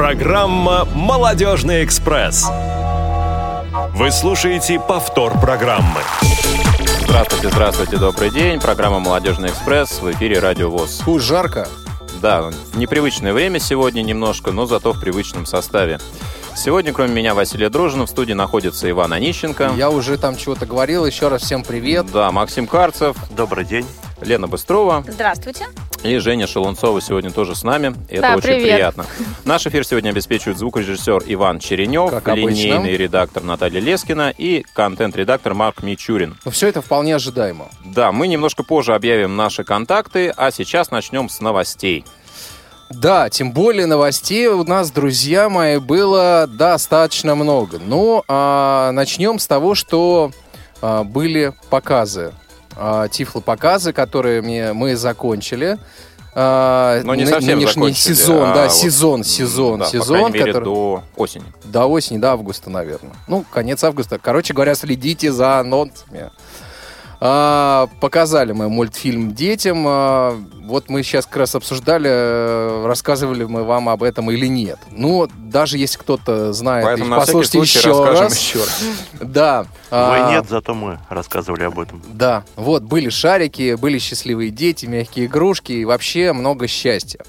Программа «Молодежный экспресс». Вы слушаете повтор программы. Здравствуйте, здравствуйте, добрый день. Программа «Молодежный экспресс» в эфире «Радио ВОЗ». Фу, жарко. Да, непривычное время сегодня немножко, но зато в привычном составе. Сегодня, кроме меня, Василия Дружина, в студии находится Иван Онищенко. Я уже там чего-то говорил. Еще раз всем привет. Да, Максим Карцев. Добрый день. Лена Быстрова. Здравствуйте. И Женя Шелунцова сегодня тоже с нами. Это Да, очень привет. приятно. Наш эфир сегодня обеспечивает звукорежиссер Иван Черенев, Как обычно. линейный редактор Наталья Лескина и контент-редактор Марк Мичурин. Ну, все это вполне ожидаемо. Да, мы немножко позже объявим наши контакты, а сейчас начнем с новостей. Да, тем более новостей у нас, друзья мои, было достаточно много. Ну, а, начнем с того, что а, были показы. А, тифло-показы, которые мне, мы закончили. А, Но не совсем нынешний сезон, а да, вот, сезон, сезон, да, по сезон, мере, который... до осени. До осени, до августа, наверное. Ну, конец августа. Короче говоря, следите за анонсами. А, показали мы мультфильм детям. А, вот мы сейчас как раз обсуждали, э, рассказывали мы вам об этом или нет. Ну, даже если кто-то знает, Поэтому послушайте еще раз. еще раз. Да. а, Вы нет, зато мы рассказывали об этом. да, вот были шарики, были счастливые дети, мягкие игрушки и вообще много счастья.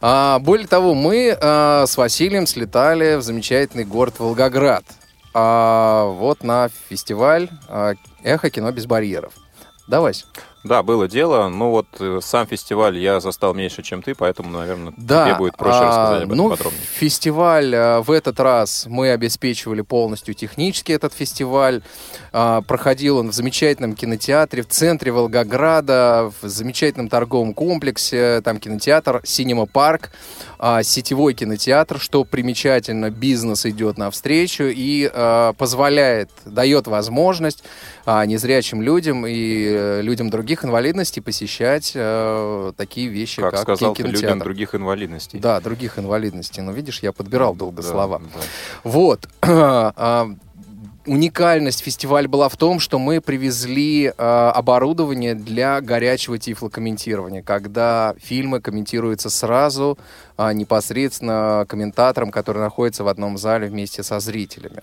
Более того, мы с Василием слетали в замечательный город Волгоград. А, вот на фестиваль а, «Эхо кино без барьеров». Давай. Да, было дело. Ну вот э, сам фестиваль я застал меньше, чем ты, поэтому, наверное, Да, тебе будет проще а, рассказать об этом ну, подробнее. фестиваль а, в этот раз мы обеспечивали полностью технически этот фестиваль. А, проходил он в замечательном кинотеатре в центре Волгограда, в замечательном торговом комплексе. Там кинотеатр Синема Парк, а, сетевой кинотеатр, что примечательно, бизнес идет навстречу и а, позволяет, дает возможность а, незрячим людям и э, людям других инвалидностей посещать э, такие вещи, Как как, сказал кинотеатр. людям других инвалидностей. Да, других инвалидностей. Ну, видишь, я подбирал долго Да, слова. да. Вот. А, Уникальность фестиваля была в том, что мы привезли а, оборудование для горячего тифлокомментирования, когда фильмы комментируются сразу а, непосредственно комментатором, который находится в одном зале вместе со зрителями.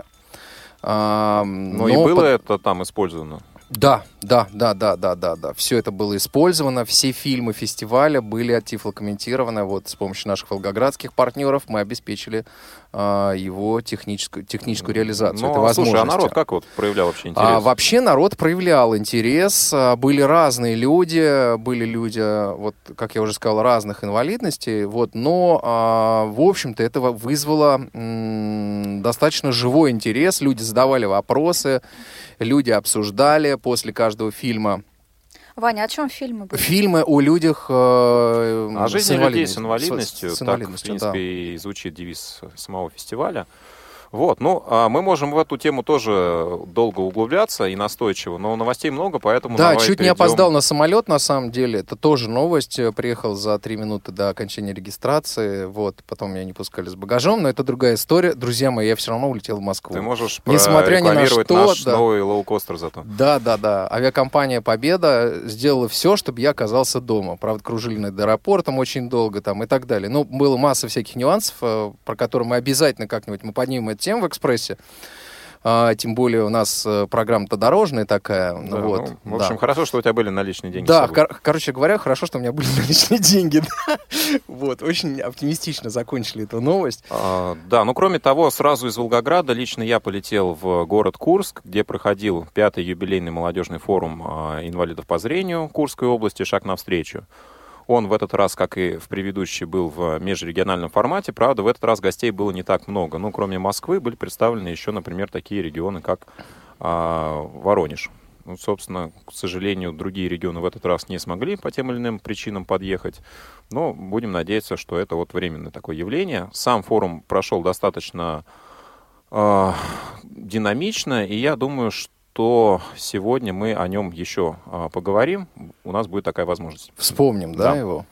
А, Ну и но было под- это там использовано. да, да, да, да, да, да, да. Все это было использовано. Все фильмы фестиваля были тифлокомментированы. Вот с помощью наших волгоградских партнеров мы обеспечили а, его техническую, техническую реализацию. Ну, этой а слушай, а народ как вот проявлял вообще интерес? А, вообще народ проявлял интерес. А, Были разные люди, были люди, вот, как я уже сказал, разных инвалидностей. Вот, но, а, в общем-то, это вызвало м, достаточно живой интерес. Люди задавали вопросы, люди обсуждали после каждого фильма Ваня, о чем фильмы были? фильмы о людях э, О с жизни людей с инвалидностью. инвалидностью, С- с так, в инвалидностью, принципе, да. и звучит девиз самого фестиваля. Вот, ну, а мы можем в эту тему тоже долго углубляться и настойчиво, но новостей много, поэтому Да, чуть не перейдем- опоздал на самолет, на самом деле. Это тоже новость. Приехал за три минуты до окончания регистрации. Вот, потом меня не пускали с багажом, но это другая история. Друзья мои, я все равно улетел в Москву. Ты можешь Несмотря ни на что, наш да. новый лоукостер зато. Да, да, да. Авиакомпания Победа сделала все, чтобы я оказался дома. Правда, кружили над аэропортом очень долго там и так далее. Ну, было масса всяких нюансов, э, про которые мы обязательно как-нибудь мы поднимем тему в экспрессе. А, тем более у нас э, программа-то дорожная такая. ну Да, вот, ну, в общем, да. хорошо, что у тебя были наличные деньги. Да, кор- короче говоря, хорошо, что у меня были наличные деньги. да. Вот, очень оптимистично закончили эту новость. А, Да, ну кроме того, сразу из Волгограда лично я полетел в город Курск, где проходил пятый юбилейный молодежный форум а, инвалидов по зрению Курской области «Шаг навстречу». Он в этот раз, как и в предыдущий, был в межрегиональном формате. Правда, в этот раз гостей было не так много. Ну, кроме Москвы, были представлены еще, например, такие регионы, как а, Воронеж. Ну, собственно, к сожалению, другие регионы в этот раз не смогли по тем или иным причинам подъехать. Но будем надеяться, что это вот временное такое явление. Сам форум прошел достаточно э, динамично, и я думаю, что сегодня мы о нем еще э, поговорим. У нас будет такая возможность. Вспомним, да, Да. его?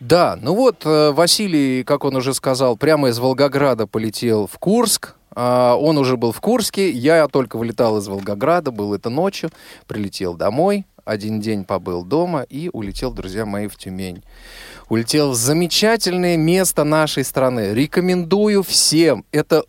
Да, ну вот э, Василий, как он уже сказал, прямо из Волгограда полетел в Курск. А, Он уже был в Курске, я только вылетал из Волгограда, был это ночью, прилетел домой, один день побыл дома и улетел, друзья мои, в Тюмень. улетел в замечательное место нашей страны. Рекомендую всем. Это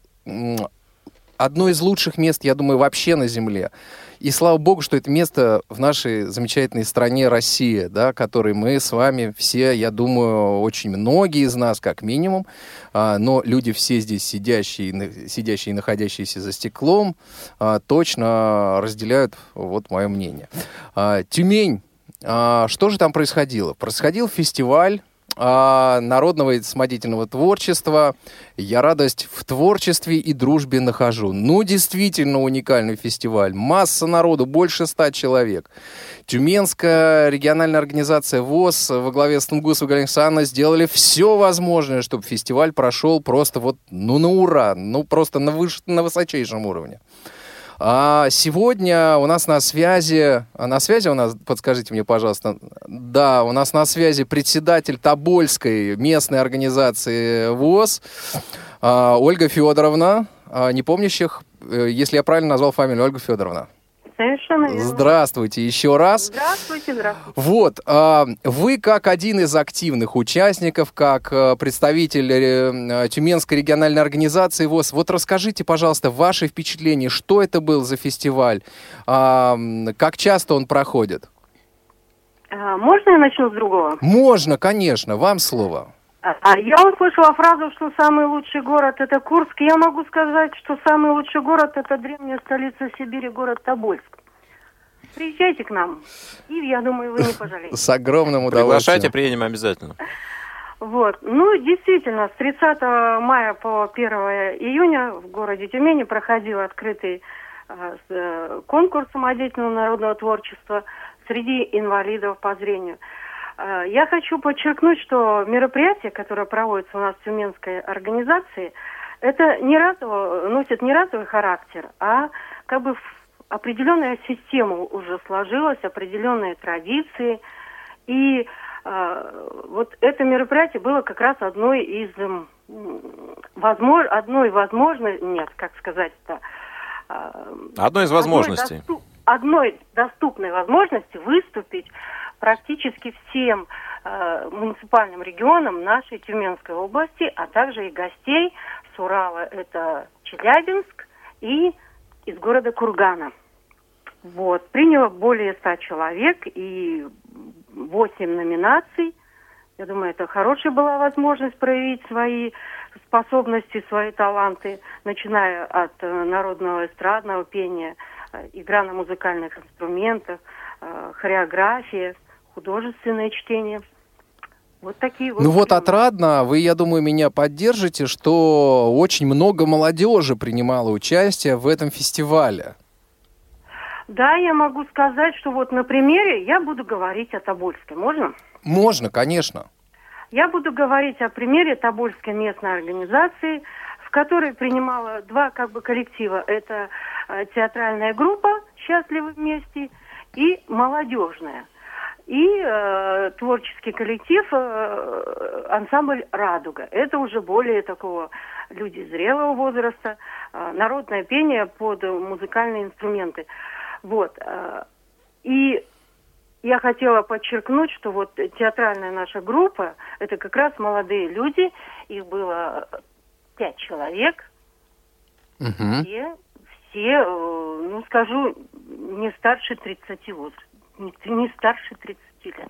одно из лучших мест, я думаю, вообще на Земле. И слава богу, что это место в нашей замечательной стране Россия, да, которой мы с вами все, я думаю, очень многие из нас, как минимум, а, но люди все здесь сидящие, сидящие и находящиеся за стеклом, а, точно разделяют вот мое мнение. А, Тюмень. А, Что же там происходило? Происходил фестиваль а, народного и самодеятельного творчества. Я радость в творчестве и дружбе нахожу. Ну, действительно уникальный фестиваль. Масса народу, больше ста человек. Тюменская региональная организация ВОЗ во главе с Тунгусом Галинсана сделали все возможное, чтобы фестиваль прошел просто вот, ну, на ура, ну, просто на, выш... на высочайшем уровне. А сегодня у нас на связи, а на связи у нас, подскажите мне, пожалуйста, да, у нас на связи председатель Тобольской местной организации ВОЗ а, Ольга Федоровна, а, не помнящих, э, если я правильно назвал фамилию, Ольга Федоровна. Совершенно верно. Здравствуйте еще раз. Здравствуйте, здравствуйте. Вот, а, вы как один из активных участников, как э, представитель э, Тюменской региональной организации ВОЗ, вот расскажите, пожалуйста, ваши впечатления, что это был за фестиваль, А, как часто он проходит? А, можно я начну с другого? Можно, конечно, вам слово. А, а, я услышала фразу, что самый лучший город это Курск. Я могу сказать, что самый лучший город это древняя столица Сибири, город Тобольск. Приезжайте к нам, и я думаю, вы не пожалеете. С огромным Приглашайте, удовольствием. приедем обязательно. Вот. Ну, действительно, с 30 мая по 1 июня в городе Тюмени проходил открытый э, э, конкурс самодеятельного народного творчества среди инвалидов по зрению. Э, Я хочу подчеркнуть, что мероприятие, которое проводится у нас в Тюменской организации, это не разово, носит не разовый характер, а как бы определенная система уже сложилась, определенные традиции. И э, вот это мероприятие было как раз одной из м, возмож... одной возможной, нет, как сказать-то, э, Одной из возможностей. Одной, доступ- одной доступной возможности выступить практически всем э, муниципальным регионам нашей Тюменской области, а также и гостей с Урала, это Челябинск и из города Кургана. Вот. Приняло более ста человек и восемь номинаций. Я думаю, это хорошая была возможность проявить свои способности, свои таланты, начиная от э, народного эстрадного пения, э, игра на музыкальных инструментах, э, хореография, художественное чтение. Вот такие вот. Ну вот отрадно, вы, я думаю, меня поддержите, что очень много молодежи принимало участие в этом фестивале. Да, я могу сказать, что вот на примере я буду говорить о Тобольске. Можно? Можно, конечно. Я буду говорить о примере Тобольской местной организации, в которой принимала два как бы коллектива. Это э, театральная группа «Счастливы вместе» и молодежная. И э, творческий коллектив э, ансамбль «Радуга». Это уже более такого люди зрелого возраста, э, народное пение под музыкальные инструменты. Вот. э, и я хотела подчеркнуть, что вот театральная наша группа, это как раз молодые люди, их было пять человек, Мгм. все, все, э, ну скажу, не старше 30 возраста, не, старше 30 лет.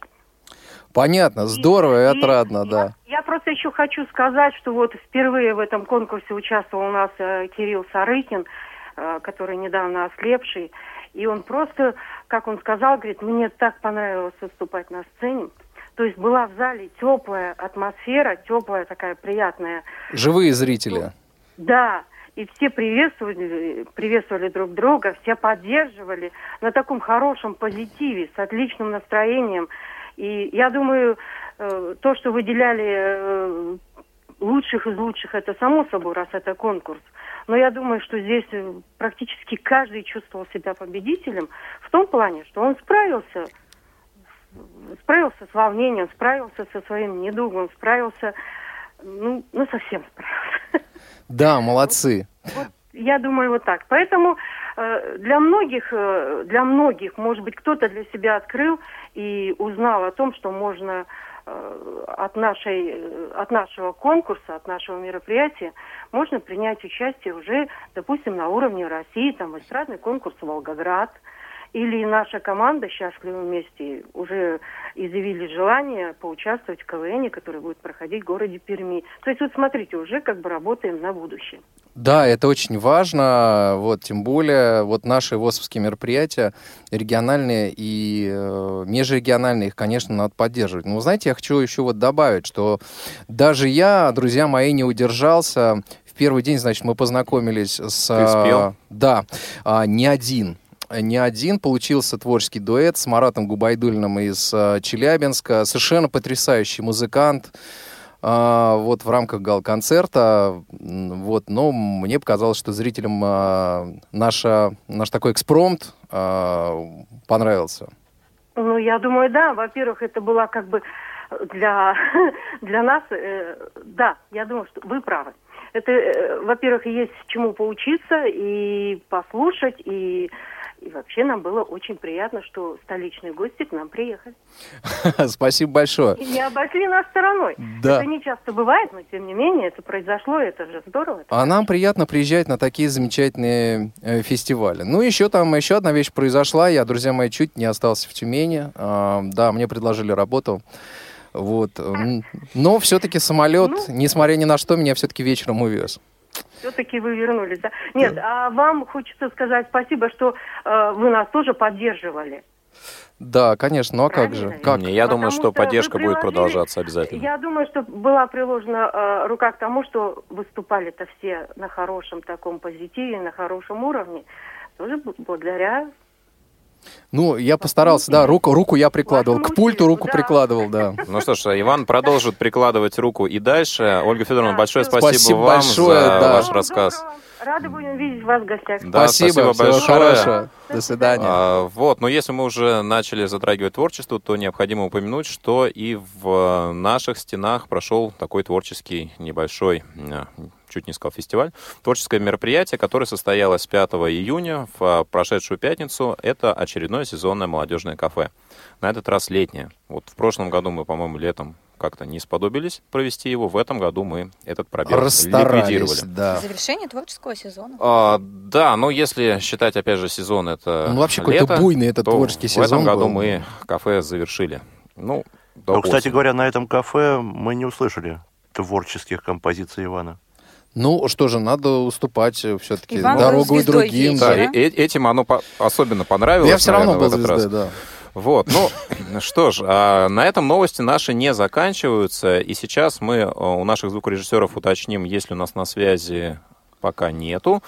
Понятно, здорово и И отрадно, я, да. Я просто еще хочу сказать, что вот впервые в этом конкурсе участвовал у нас э, Кирилл Сарыкин, э, который недавно ослепший. И он просто, как он сказал, говорит, мне так понравилось выступать на сцене. То есть была в зале теплая атмосфера, теплая такая приятная. Живые зрители. Да, и все приветствовали, приветствовали друг друга, все поддерживали на таком хорошем позитиве, с отличным настроением. И я думаю, э, то, что выделяли э, лучших из лучших, это само собой, раз это конкурс. Но я думаю, что здесь э, практически каждый чувствовал себя победителем в том плане, что он справился, справился с волнением, справился со своим недугом, справился, ну, ну совсем справился. Да, молодцы. Вот я думаю вот так. Поэтому э, для многих, э, для многих, может быть, кто-то для себя открыл и узнал о том, что можно э, от, нашей, э, от нашего конкурса, от нашего мероприятия можно принять участие уже, допустим, на уровне России, там эстрадный конкурс «Волгоград», или наша команда «Счастливы вместе» уже изъявили желание поучаствовать в КВН, который будет проходить в городе Перми. То есть вот смотрите, уже как бы работаем на будущее. Да, это очень важно, вот, тем более вот наши ВОСовские мероприятия, региональные и э, межрегиональные, их, конечно, надо поддерживать. Но, знаете, я хочу еще вот добавить, что даже я, друзья мои, не удержался. В первый день, значит, мы познакомились с... Ты спел? Да, а, не один не один. Получился творческий дуэт с Маратом Губайдульным из э, Челябинска. Совершенно потрясающий музыкант. А, вот в рамках гал-концерта, вот, но мне показалось, что зрителям а, наша, наш такой экспромт а, понравился. Ну, я думаю, да. Во-первых, это была как бы для, для нас, э, да, я думаю, что вы правы. Это, э, во-первых, есть чему поучиться и послушать, и и вообще нам было очень приятно, что столичные гости к нам приехали. Спасибо большое. И не обошли нас стороной. Да. Это не часто бывает, но тем не менее это произошло, это же здорово. А нам приятно приезжать на такие замечательные э, фестивали. Ну, еще там, еще одна вещь произошла. Я, друзья мои, чуть не остался в Тюмени. А, да, мне предложили работу. Вот. Но все-таки самолет, ну, несмотря ни на что, меня все-таки вечером увез. Все-таки вы вернулись, да? Нет, да. а вам хочется сказать спасибо, что э, вы нас тоже поддерживали. Да, конечно, ну а как же? Как? Не, я думаю, что поддержка будет продолжаться обязательно. Я думаю, что была приложена э, рука к тому, что выступали-то все на хорошем таком позитиве, на хорошем уровне, тоже благодаря ну, я постарался, да, руку, руку я прикладывал. К пульту руку прикладывал, да. Ну что ж, Иван продолжит прикладывать руку и дальше. Ольга Федоровна, большое спасибо, спасибо вам большое, за да. ваш рассказ. Рады будем видеть вас в гостях. Да, спасибо, спасибо большое. хорошего. До свидания. А, вот, но если мы уже начали затрагивать творчество, то необходимо упомянуть, что и в наших стенах прошел такой творческий небольшой чуть не сказал фестиваль, творческое мероприятие, которое состоялось 5 июня в прошедшую пятницу. Это очередное сезонное молодежное кафе. На этот раз летнее. Вот в прошлом году мы, по-моему, летом как-то не сподобились провести его. В этом году мы этот пробел ликвидировали. Да. Завершение творческого сезона. А, да, но если считать, опять же, сезон это Ну, вообще какой-то буйный этот то творческий в сезон этом году был. мы кафе завершили. Ну, до Но, кстати говоря, на этом кафе мы не услышали творческих композиций Ивана. Ну, что же, надо уступать все-таки дорогу и другим. Да. Да. и- этим оно по- особенно понравилось. Я все равно наверное, был в этот раз. звездой, да. Вот, ну что ж, а, на этом новости наши не заканчиваются. И сейчас мы э, у наших звукорежиссеров уточним, есть ли у нас на связи пока нету.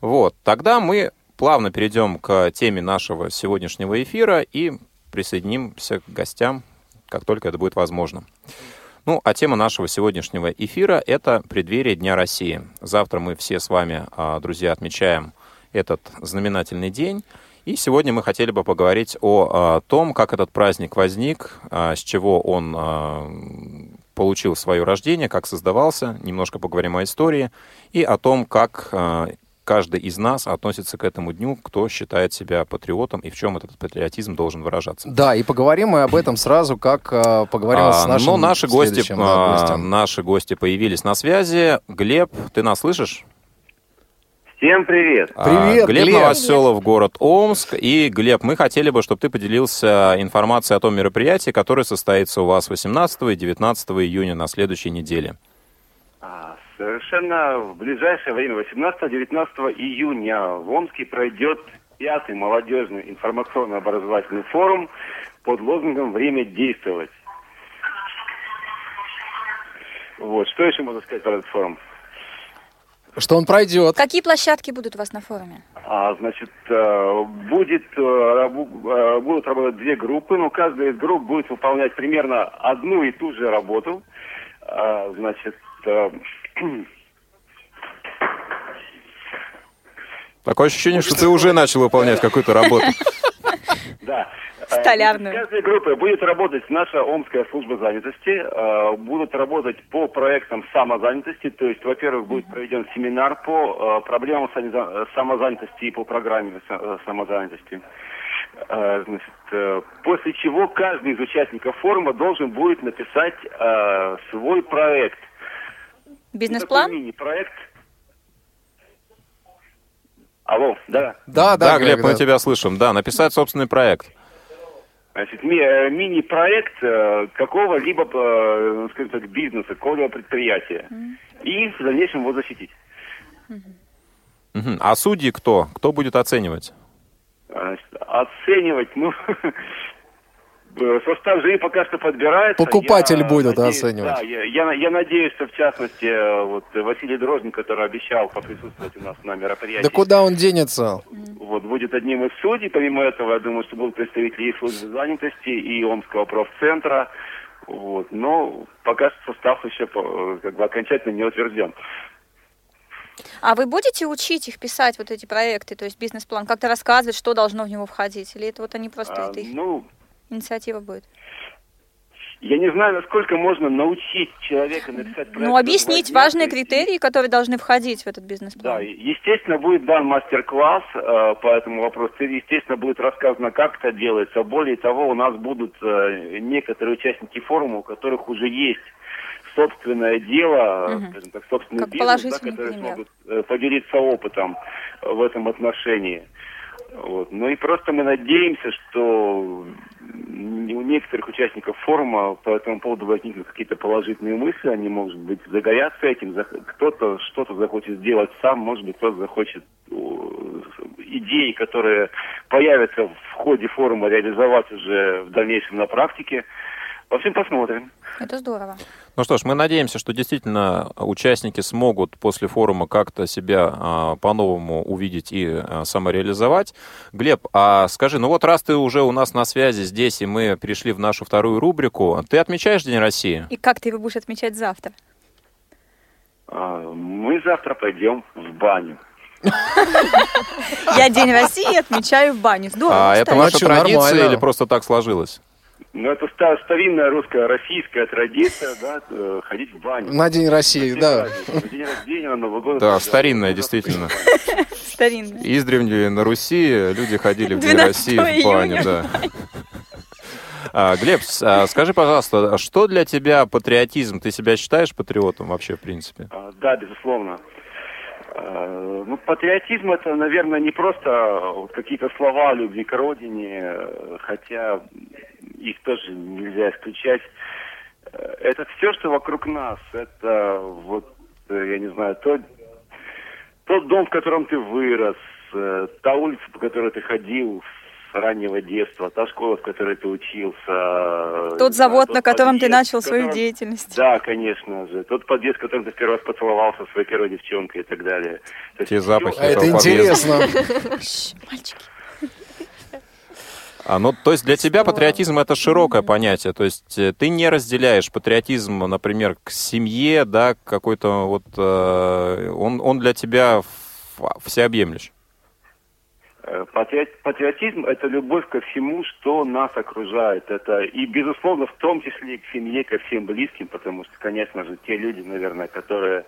Вот, тогда мы плавно перейдем к теме нашего сегодняшнего эфира и присоединимся к гостям, как только это будет возможно. Ну, а тема нашего сегодняшнего эфира – это преддверие Дня России. Завтра мы все с вами, а, друзья, отмечаем этот знаменательный день. И сегодня мы хотели бы поговорить о а, том, как этот праздник возник, а, с чего он а, получил свое рождение, как создавался. Немножко поговорим о истории и о том, как каждый из нас относится к этому дню, кто считает себя патриотом и в чем этот патриотизм должен выражаться. Да, и поговорим мы об этом сразу, как поговорим А, с нашим но наши гости, да, гостем. наши гости появились на связи. Глеб, ты нас слышишь? Всем привет. А, Привет, Глеб Глеб. Новоселов, город Омск. И, Глеб, мы хотели бы, чтобы ты поделился информацией о том мероприятии, которое состоится у вас 18 и 19 июня на следующей неделе. А, Совершенно в ближайшее время, 18-19 июня, в Омске пройдет пятый молодежный информационно-образовательный форум под лозунгом «Время действовать». Вот, что еще можно сказать про этот форум? Что он пройдет. Какие площадки будут у вас на форуме? А, значит, э, будет, э, э, будут работать две группы, но каждая из групп будет выполнять примерно одну и ту же работу. А, Значит, Такое ощущение, что ты уже начал выполнять какую-то работу. да. Столярную. Э, В каждой группе будет работать наша Омская служба занятости. э, Будут работать по проектам самозанятости. То есть, во-первых, будет проведен семинар по э, проблемам самозанятости и по программе са- самозанятости. Значит, после чего каждый из участников форума должен будет написать свой проект. Бизнес-план? мини-проект. Алло, да. Да, Да, да, Глеб, мы да. тебя слышим. Да, написать собственный проект. Значит, ми- э, мини-проект э, какого-либо, э, ну, скажем так, бизнеса, какого-либо предприятия. И в дальнейшем его защитить. Мгм. А судьи кто? Кто будет оценивать? Значит, оценивать, ну, э, состав жюри пока что подбирается. Покупатель Я будет надеюсь- оценивать. Да, я, я, я надеюсь, что в частности э, вот Василий Дрожник, который обещал поприсутствовать у нас на мероприятии, Да куда он денется? вот будет одним из судей. Помимо этого, я думаю, что будут представители и службы занятости, и Омского профцентра. Вот. Но пока что состав еще э, как бы окончательно не утвержден. А вы будете учить их писать вот эти проекты, то есть бизнес-план, как-то рассказывать, что должно в него входить? Или это вот они просто, А, это их ну, инициатива будет? я не знаю, насколько можно научить человека написать проект. Ну, объяснить важные критерии, которые должны входить в этот Да, бизнес-план. естественно, будет дан мастер-класс э, по этому вопросу. Естественно, будет рассказано, как это делается. Более того, у нас будут э, некоторые участники форума, у которых уже есть собственное дело, Мгм. скажем так, собственный Как бизнес, да, которые пример. смогут э, поделиться опытом в этом отношении. Вот. Ну и просто мы надеемся, что у некоторых участников форума по этому поводу возникнут какие-то положительные мысли, они, может быть, загорятся этим, кто-то что-то захочет сделать сам, может быть, кто-то захочет идеи, которые появятся в ходе форума, реализовать уже в дальнейшем на практике. В общем, посмотрим. Это здорово. Ну что ж, мы надеемся, что действительно участники смогут после форума как-то себя а, по-новому увидеть и а, самореализовать. Глеб, а скажи, ну вот раз ты уже у нас на связи здесь, и мы перешли в нашу вторую рубрику, ты отмечаешь День России? И как ты его будешь отмечать завтра? А, Мы завтра пойдем в баню. Я День России отмечаю в бане. Здорово, А это ваша традиция нормально. или просто так сложилось? Ну, это ста- старинная русская, российская традиция, да, э, ходить в баню. На День России, да. На день рождения, на Новый год. Да, старинная, действительно. Старинный. Издревле на Руси люди ходили в День 12 России в баню, да. А, Глеб, а, скажи, пожалуйста, что для тебя патриотизм? Ты себя считаешь патриотом вообще, в принципе? А, Да, безусловно. А, Ну, патриотизм это, наверное, не просто вот какие-то слова любви к родине, хотя их тоже нельзя исключать. Э, Это все, что вокруг нас. Это вот, э, я не знаю, тот, тот дом, в котором ты вырос, э, та улица, по которой ты ходил с раннего детства, та школа, в которой ты учился. Тот завод, тот на котором ты подъезд, начал в свою котором- деятельность. да, конечно же. Тот подъезд, в котором ты в первый раз поцеловался своей первой девчонкой и так далее. То есть Те запахи А это интересно. Мальчики. А, ну, то есть для тебя Здорово. патриотизм это широкое понятие. То есть э, ты не разделяешь патриотизм, например, к семье, да, к какой-то вот... э, он, он для тебя всеобъемлющ. Э, патри- Патриотизм – это любовь ко всему, что нас окружает. Это и, безусловно, в том числе и к семье, ко всем близким, потому что, конечно же, те люди, наверное, которые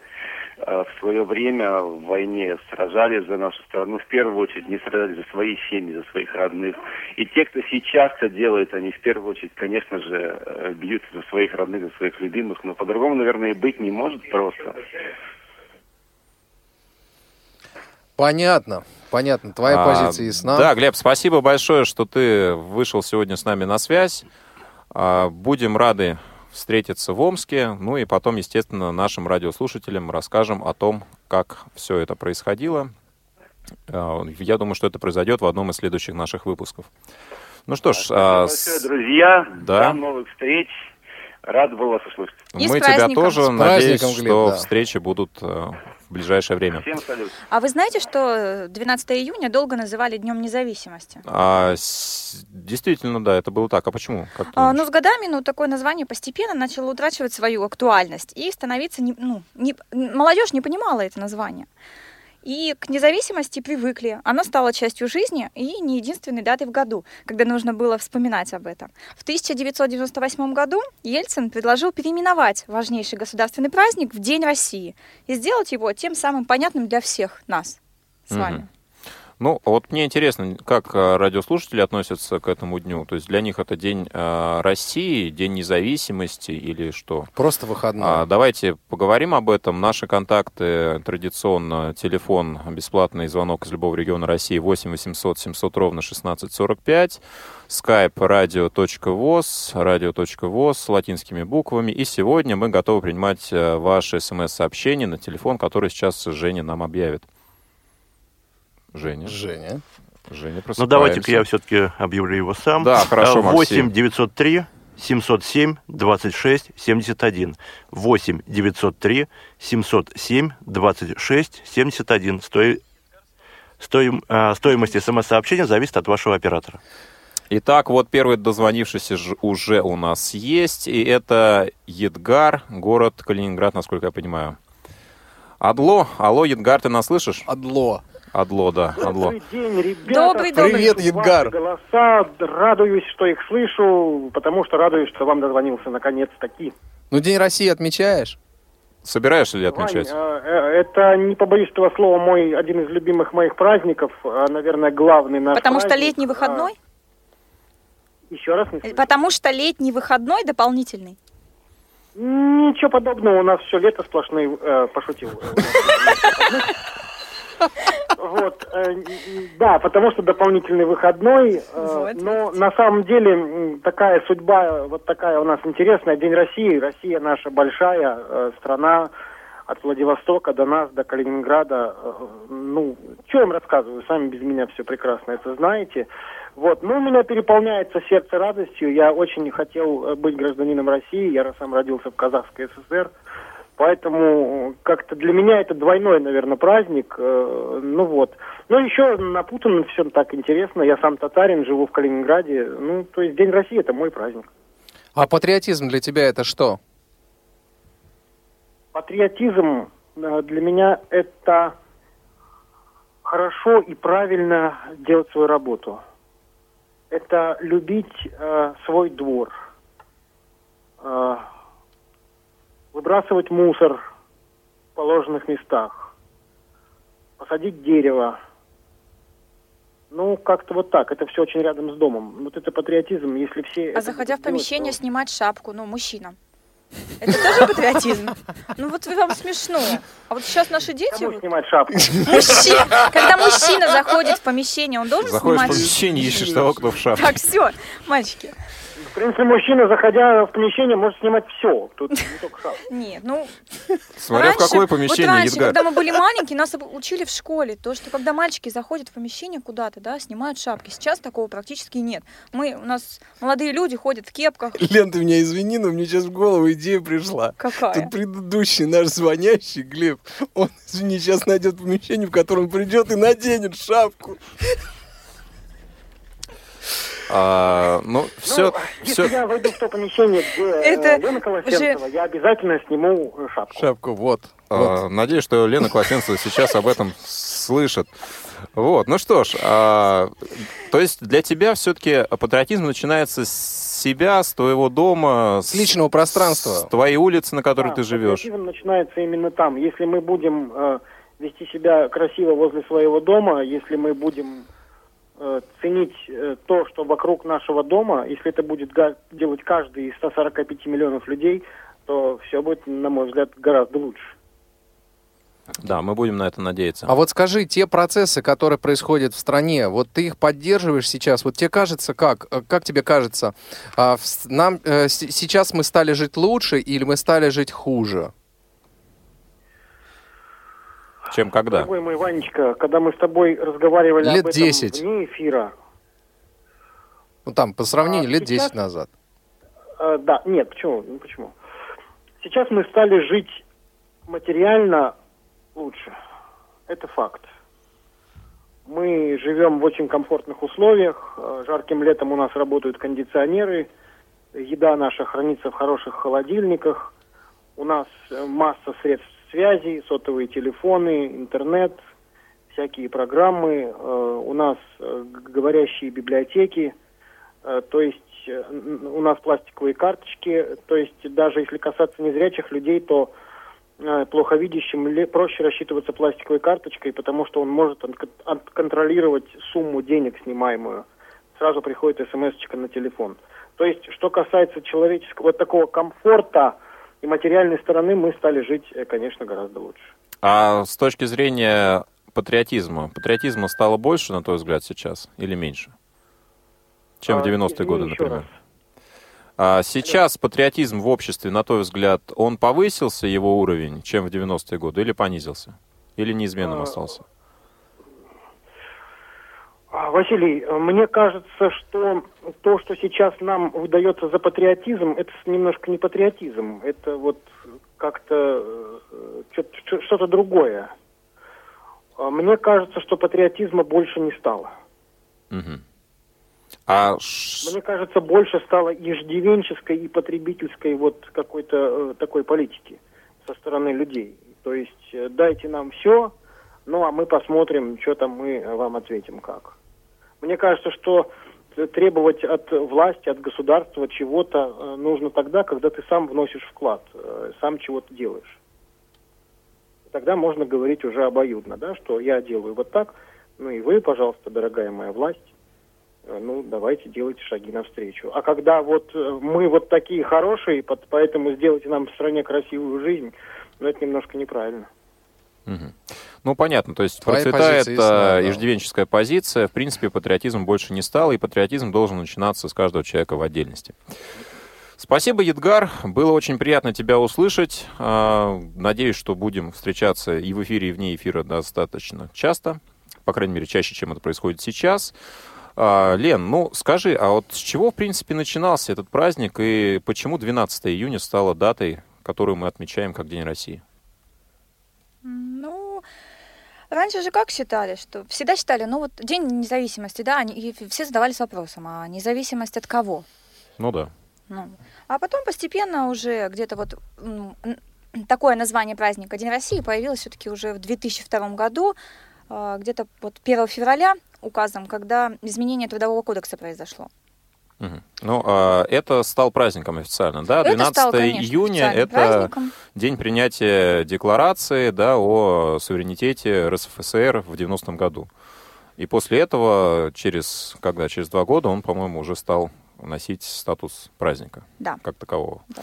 э, в свое время в войне сражались за нашу страну, в первую очередь не сражались за свои семьи, за своих родных. И те, кто сейчас это делает, они в первую очередь, конечно же, э, бьются за своих родных, за своих любимых, но по-другому, наверное, и быть не может просто. Понятно, понятно. Твоя А, позиция ясна. Да, Глеб, спасибо большое, что ты вышел сегодня с нами на связь. А, Будем рады встретиться в Омске. Ну и потом, естественно, нашим радиослушателям расскажем о том, как все это происходило. А, Я думаю, что это произойдет в одном из следующих наших выпусков. Ну что ж, а, Большое, с- друзья. Да. До новых встреч. Рад был вас услышать. И с мы тебя тоже С надеюсь, Глеб, что да. встречи будут э, в ближайшее время. Всем салют. А вы знаете, что 12 июня долго называли Днем независимости? А, с- действительно, да, это было так. А почему? Как А, ну, с годами, ну, такое название постепенно начало утрачивать свою актуальность и становиться, не, ну, не, молодежь не понимала это название. И к независимости привыкли. Она стала частью жизни и не единственной датой в году, когда нужно было вспоминать об этом. В 1998 году Ельцин предложил переименовать важнейший государственный праздник в День России и сделать его тем самым понятным для всех нас с Мгм. вами. Ну, вот мне интересно, как э, радиослушатели относятся к этому дню? То есть для них это День э, России, День независимости или что? Просто выходной. А, давайте поговорим об этом. Наши контакты традиционно. Телефон бесплатный звонок из любого региона России 8 800 700 ровно 1645. Skype radio.voz, radio.voz с латинскими буквами. И сегодня мы готовы принимать э, ваши смс-сообщения на телефон, который сейчас Женя нам объявит. Женя. Женя. Женя, Ну, давайте-ка я все-таки объявлю его сам. Да, хорошо, А, 8 Максим. 903 707 26 71. 8 903 707 26 71. Стои- стоим- а, Стоимость смс-сообщения зависит от вашего оператора. Итак, вот первый дозвонившийся уже у нас есть, и это Едгар, город Калининград, насколько я понимаю. Адло, алло, Едгар, ты нас слышишь? Адло. Адло, да, Адло. Добрый день, ребята. Добрый, добрый. Привет, Едгар. голоса, радуюсь, что их слышу, потому что радуюсь, что вам дозвонился наконец-таки. Ну, День России отмечаешь? Собираешься ли Вань, отмечать? э, э, это, не побоюсь этого слова, мой один из любимых моих праздников, а, наверное, главный наш Потому что праздник. летний выходной? А, еще раз не слышу. Потому что летний выходной дополнительный. Ничего подобного, у нас все лето сплошные, э, пошутил. Вот, э, да, потому что дополнительный выходной, э, Вот. но на самом деле такая судьба, вот такая у нас интересная, День России, Россия наша большая э, страна, от Владивостока до нас, до Калининграда, ну, что я вам рассказываю, сами без меня все прекрасно это знаете. Вот, ну, у меня переполняется сердце радостью, я очень хотел быть гражданином России, я сам родился в Казахской ССР, Поэтому как-то для меня это двойной, наверное, праздник. э, Ну вот. Ну еще напутано все так интересно. Я сам татарин, живу в Калининграде. Ну, то есть День России это мой праздник. А патриотизм для тебя это что? Патриотизм э, для меня это хорошо и правильно делать свою работу. Это любить э, свой двор. Э, выбрасывать мусор в положенных местах. Посадить дерево. Ну, как-то вот так. Это все очень рядом с домом. Вот это патриотизм, если все... А заходя в будут делать, помещение, то- снимать шапку, ну, мужчина. Это тоже патриотизм? Ну вот вам смешно. А вот сейчас наши дети... Кому снимать шапку? Мужчина, когда мужчина заходит в помещение, он должен Заходишь в снимать... помещение, ищешь того, кто в шапке. Так, все, мальчики. В принципе, мужчина, заходя в помещение, может снимать все. Тут не только шапку. Нет, ну... Смотря в какое помещение, Вот раньше, Едгар. когда мы были маленькие, нас учили в школе, то, что когда мальчики заходят в помещение куда-то, да, снимают шапки. Сейчас такого практически нет. Мы, у нас молодые люди ходят в кепках. Лен, ты меня извини, но мне сейчас в голову идея пришла. Какая? Тут предыдущий наш звонящий, Глеб, он, извини, сейчас найдет помещение, в котором придет и наденет шапку. А, ну, все, Ну, если все. я войду в то помещение, где э, Это Лена Колосенцева, я обязательно сниму э, шапку. Шапку, вот. А, Надеюсь, что Лена Класенцева сейчас об этом слышит. Вот, ну что ж, а, то есть для тебя все-таки патриотизм начинается с себя, с твоего дома, С личного пространства. с твоей улицы, на которой Да, ты живешь. патриотизм начинается именно там. Если мы будем э, вести себя красиво возле своего дома, если мы будем ценить э, то, что вокруг нашего дома, если это будет делать каждый из 145 миллионов людей, то все будет, на мой взгляд, гораздо лучше. Да, мы будем на это надеяться. А вот скажи, те процессы, которые происходят в стране, вот ты их поддерживаешь сейчас, вот тебе кажется как? Э, Как тебе кажется, а, нам э, сейчас мы стали жить лучше или мы стали жить хуже? Чем когда? Дорогой мой Ванечка, когда мы с тобой разговаривали Лет об этом 10. вне эфира, Ну там, по сравнению, А лет сейчас- 10 назад. Э, да, нет, почему? Ну, почему? Сейчас мы стали жить материально лучше. Это факт. Мы живем в очень комфортных условиях. Э, Жарким летом у нас работают кондиционеры. Еда наша хранится в хороших холодильниках. У нас э, масса средств связи, сотовые телефоны, интернет, всякие программы. Э, У нас э, говорящие библиотеки. Э, То есть у нас пластиковые карточки. То есть даже если касаться незрячих людей, то плохо видящим проще рассчитываться пластиковой карточкой, потому что он может отконтролировать сумму денег снимаемую. Сразу приходит смс на телефон. То есть, что касается человеческого вот такого комфорта и материальной стороны, мы стали жить, э, конечно, гораздо лучше. А с точки зрения патриотизма, патриотизма стало больше, на твой взгляд, сейчас или меньше? Чем в А, 90-е извини, годы, еще например? раз. А сейчас патриотизм в обществе, на твой взгляд, он повысился, его уровень, чем в 90-е годы, или понизился? Или неизменным А, остался? А, Василий, мне кажется, что то, что сейчас нам выдается за патриотизм, это немножко не патриотизм, это вот как-то э, что-то другое. А Мне кажется, что патриотизма больше не стало. Мгм. А Мне кажется, больше стало иждивенческой и потребительской вот какой-то э, такой политики со стороны людей. То есть э, дайте нам все, ну а мы посмотрим, что там мы вам ответим как. Мне кажется, что т- требовать от власти, от государства чего-то э, нужно тогда, когда ты сам вносишь вклад, э, сам чего-то делаешь. Тогда можно говорить уже обоюдно, да, что я делаю вот так, ну и вы, пожалуйста, дорогая моя власть, Э, ну, давайте делайте шаги навстречу. А когда вот э, мы вот такие хорошие, поэтому сделайте нам в стране красивую жизнь, ну, это немножко неправильно. Мгм. Ну, понятно, то есть Твоя процветает позиция ясна, а, да. иждивенческая позиция, в принципе, патриотизм больше не стал, и патриотизм должен начинаться с каждого человека в отдельности. Спасибо, Едгар. Было очень приятно тебя услышать. А, Надеюсь, что будем встречаться и в эфире, и вне эфира достаточно часто. По крайней мере, чаще, чем это происходит сейчас. А, Лен, ну скажи, а вот с чего, в принципе, начинался этот праздник и почему 12 июня стала датой, которую мы отмечаем как День России? Ну, раньше же как считали, что всегда считали, ну вот День независимости, да, они- и все задавались вопросом, а независимость от кого? Ну да. Ну, а потом постепенно уже где-то вот такое название праздника День России появилось все-таки уже в 2002 году, а, где-то вот 1 февраля указом, когда изменение Трудового кодекса произошло. Ну, а, это стал праздником официально, да? Это 12 стало, конечно, июня это праздником. день принятия декларации да, о суверенитете РСФСР в 90-м году. И после этого, через, когда, через два года, он, по-моему, уже стал носить статус праздника Да. как такового. Да.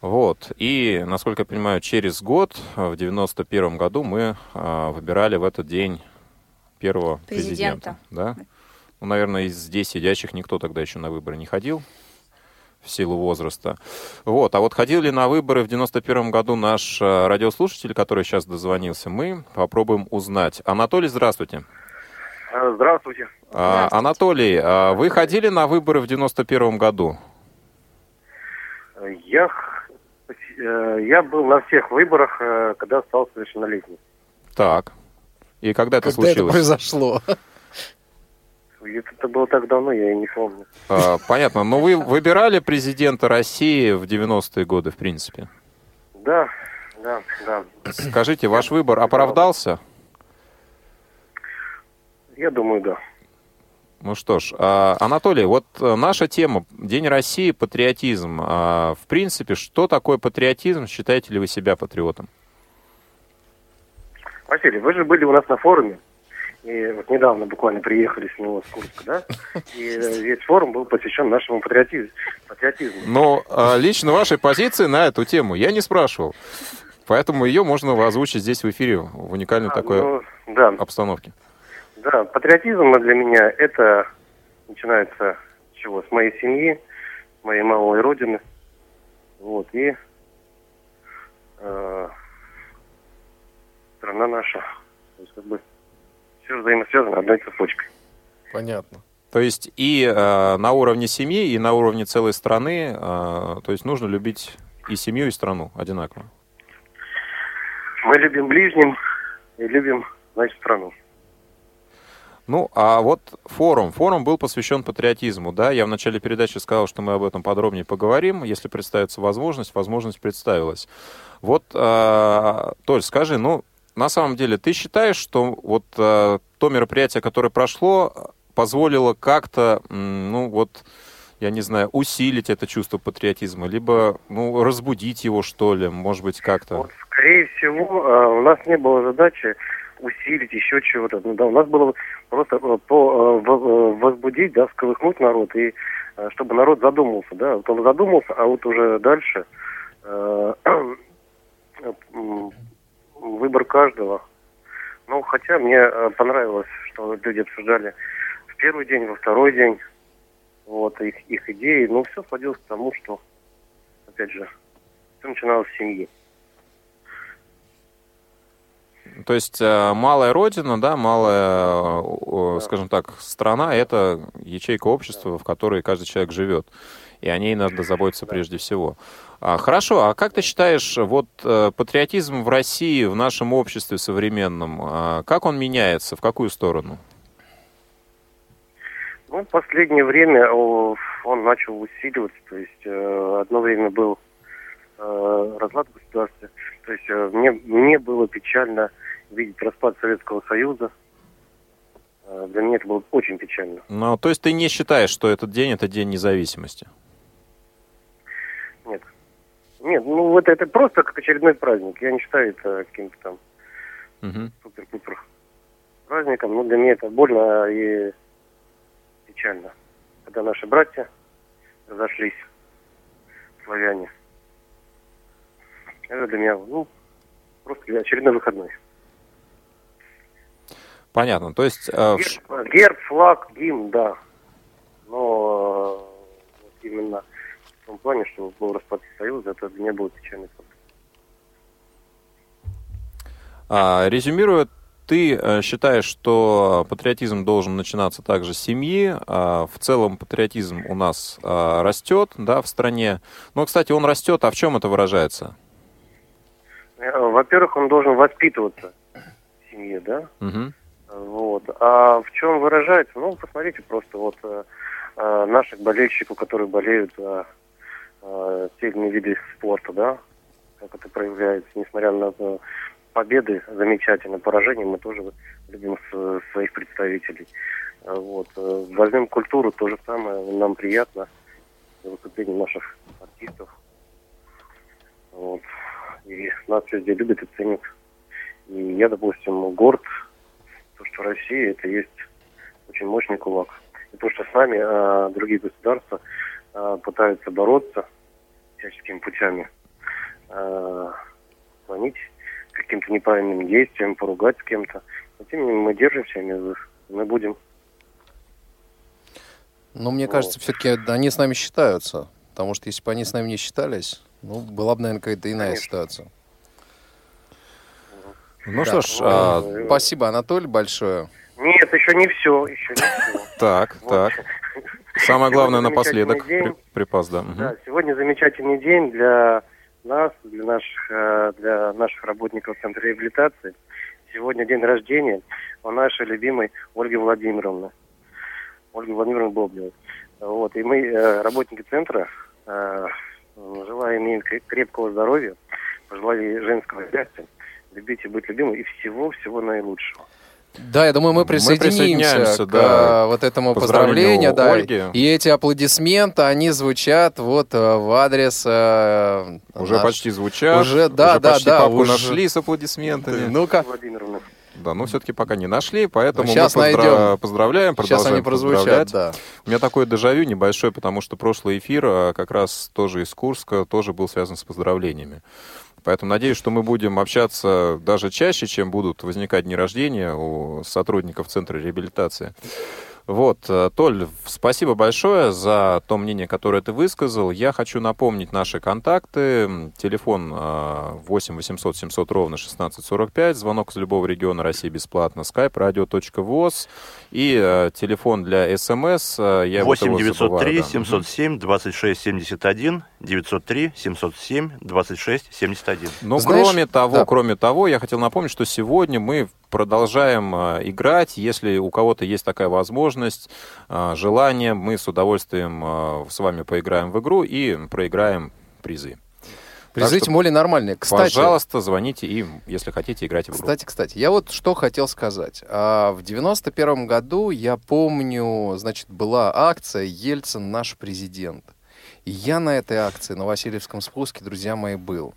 Вот. И, насколько я понимаю, через год, в 91 году, мы а, выбирали в этот день первого президента. Президента. да? Ну, наверное, из здесь сидящих никто тогда еще на выборы не ходил в силу возраста. Вот. А вот ходил ли на выборы в 91 году наш а, радиослушатель, который сейчас дозвонился, мы попробуем узнать. Анатолий, здравствуйте. Здравствуйте. А, Анатолий, а вы ходили на выборы в 91 году? Я, э, я был на всех выборах, э, когда стал совершеннолетним. Так. И когда это Когда это случилось? произошло? Это, было так давно, я и не помню. А, Понятно. Но вы выбирали президента России в 90-е годы, в принципе. Да, да, да. Скажите, ваш выбор оправдался? Я думаю, да. Ну что ж, а, Анатолий, вот э, наша тема День России, патриотизм. А, В принципе, что такое патриотизм? Считаете ли вы себя патриотом? Василий, вы же были у нас на форуме. И вот недавно буквально приехали с него с Курска, да? И весь форум был посвящен нашему патриотизму. патриотизму. Но а, лично вашей позиции на эту тему я не спрашивал. Поэтому ее можно озвучить здесь в эфире в уникальной А, такой ну, да, обстановке. Да, патриотизм для меня это начинается с чего? С моей семьи, моей малой родины. Вот, и э, страна наша. То есть, как бы, все взаимосвязано одной цепочкой. Понятно. То есть и э, на уровне семьи, и на уровне целой страны, э, то есть нужно любить и семью, и страну одинаково. Мы любим ближним и любим, значит, страну. Ну, а вот форум. Форум был посвящен патриотизму, да? Я в начале передачи сказал, что мы об этом подробнее поговорим. Если представится возможность, возможность представилась. Вот, э, Толь, скажи, ну, на самом деле, ты считаешь, что вот э, то мероприятие, которое прошло, позволило как-то, ну, вот, я не знаю, усилить это чувство патриотизма, либо, ну, разбудить его, что ли, может быть, как-то? Вот, скорее всего, э, у нас не было задачи усилить еще чего-то. Ну, да, у нас было просто э, по, э, возбудить, да, всколыхнуть народ, и чтобы народ задумался, да. Вот он задумался, а вот уже дальше выбор каждого. Ну, хотя мне э, понравилось, что люди обсуждали в первый день, во второй день, вот, их, их идеи. Ну, все сводилось к тому, что, опять же, все начиналось с семьи. То есть э, малая родина, да, малая, э, э, скажем так, страна — это ячейка общества, в которой каждый человек живет. И о ней надо заботиться прежде всего. А, Хорошо, а как ты считаешь, вот э, патриотизм в России, в нашем обществе современном, а, как он меняется, в какую сторону? Ну, в последнее время он начал усиливаться. То есть э, одно время был э, разлад в государстве. То есть мне, мне было печально видеть распад Советского Союза. Для меня это было очень печально. Ну, то есть ты не считаешь, что этот день — это день независимости? Нет. Ну вот это просто как очередной праздник. Я не считаю это каким-то там Мгм. супер-пупер праздником. Но для меня это больно и печально. Когда наши братья разошлись, славяне. Это для меня, ну, просто очередной выходной. Понятно. То есть э, Герб, герб, флаг, гимн, да. Но э, именно том плане, что был распад Союза, это для меня был печальный факт. А, Резюмируя, ты э, считаешь, что патриотизм должен начинаться также с семьи. а, В целом патриотизм у нас а, растет да, в стране. Но, кстати, он растет, а в чем это выражается? Э, Во-первых, он должен воспитываться в семье, да? Мгм. Вот. А в чем выражается? Ну, посмотрите просто вот э, наших болельщиков, которые болеют за э, виды спорта, да, как это проявляется, несмотря на э, победы замечательно, поражения мы тоже любим с- своих представителей. Э, Вот. Э, Возьмем культуру, то же самое, нам приятно выступление наших артистов. Вот. И нас везде любят и ценят. И я, допустим, горд, то, что Россия это есть очень мощный кулак. И то, что с нами а, другие государства пытаются бороться всяческими путями, склонить к каким-то неправильным действиям, поругать с кем-то. Но тем не менее мы держимся, мы, мы будем. Но мне кажется, все-таки они с нами считаются. Потому что если бы они с нами не считались, ну, была бы, наверное, какая-то иная Конечно. ситуация. Ну Да. что ж, а, Ну, Спасибо, Анатолий, большое. Нет, еще не все, еще не все. так, Вот. так. Самое главное напоследок день. припас, да. Да, сегодня замечательный день для нас, для наших, э, для наших работников Центра реабилитации. Сегодня день рождения у нашей любимой Ольги Владимировны. Ольги Владимировны Боблевой. Вот, и мы, э, работники центра, э, желаем креп- крепкого здоровья, пожелали ей женского счастья, любить и быть любимой и всего-всего наилучшего. Да, я думаю, мы Мы присоединимся, присоединяемся, к да, э, вот этому поздравлению да. Ольги. И эти аплодисменты, они звучат вот э, в адрес э, Уже наш- почти звучат. Уже, да, да, почти да, папу уже. нашли с аплодисментами. Ну-ка, Владимировна. Да, но все-таки пока не нашли, поэтому Ну, щас мы поздра- найдем. поздравляем, сейчас продолжаем они прозвучат, да. У меня такой дежавю небольшой, потому что прошлый эфир а, как раз тоже из Курска, тоже был связан с поздравлениями. Поэтому надеюсь, что мы будем общаться даже чаще, чем будут возникать дни рождения у сотрудников Центра реабилитации. Вот, э, Толь, спасибо большое за то мнение, которое ты высказал. Я хочу напомнить наши контакты. Телефон э, 8 800 700 ровно 1645. Звонок из любого региона России бесплатно. skype radio.voz. И э, телефон для СМС. э, Я вот 8 его 903 забываю, да. 707 26 71 903 707 26 71. Но Знаешь, кроме того, да. кроме того, я хотел напомнить, что сегодня мы продолжаем э, играть. Если у кого-то есть такая возможность, э, желание, мы с удовольствием э, с вами поиграем в игру и проиграем призы. Призы тем более нормальные. Кстати, Пожалуйста, звоните и, если хотите, играйте в игру. Кстати, кстати, я вот что хотел сказать. А, В девяносто первом году, я помню, значит, была акция «Ельцин наш президент». И я на этой акции, на Васильевском спуске, друзья мои, был.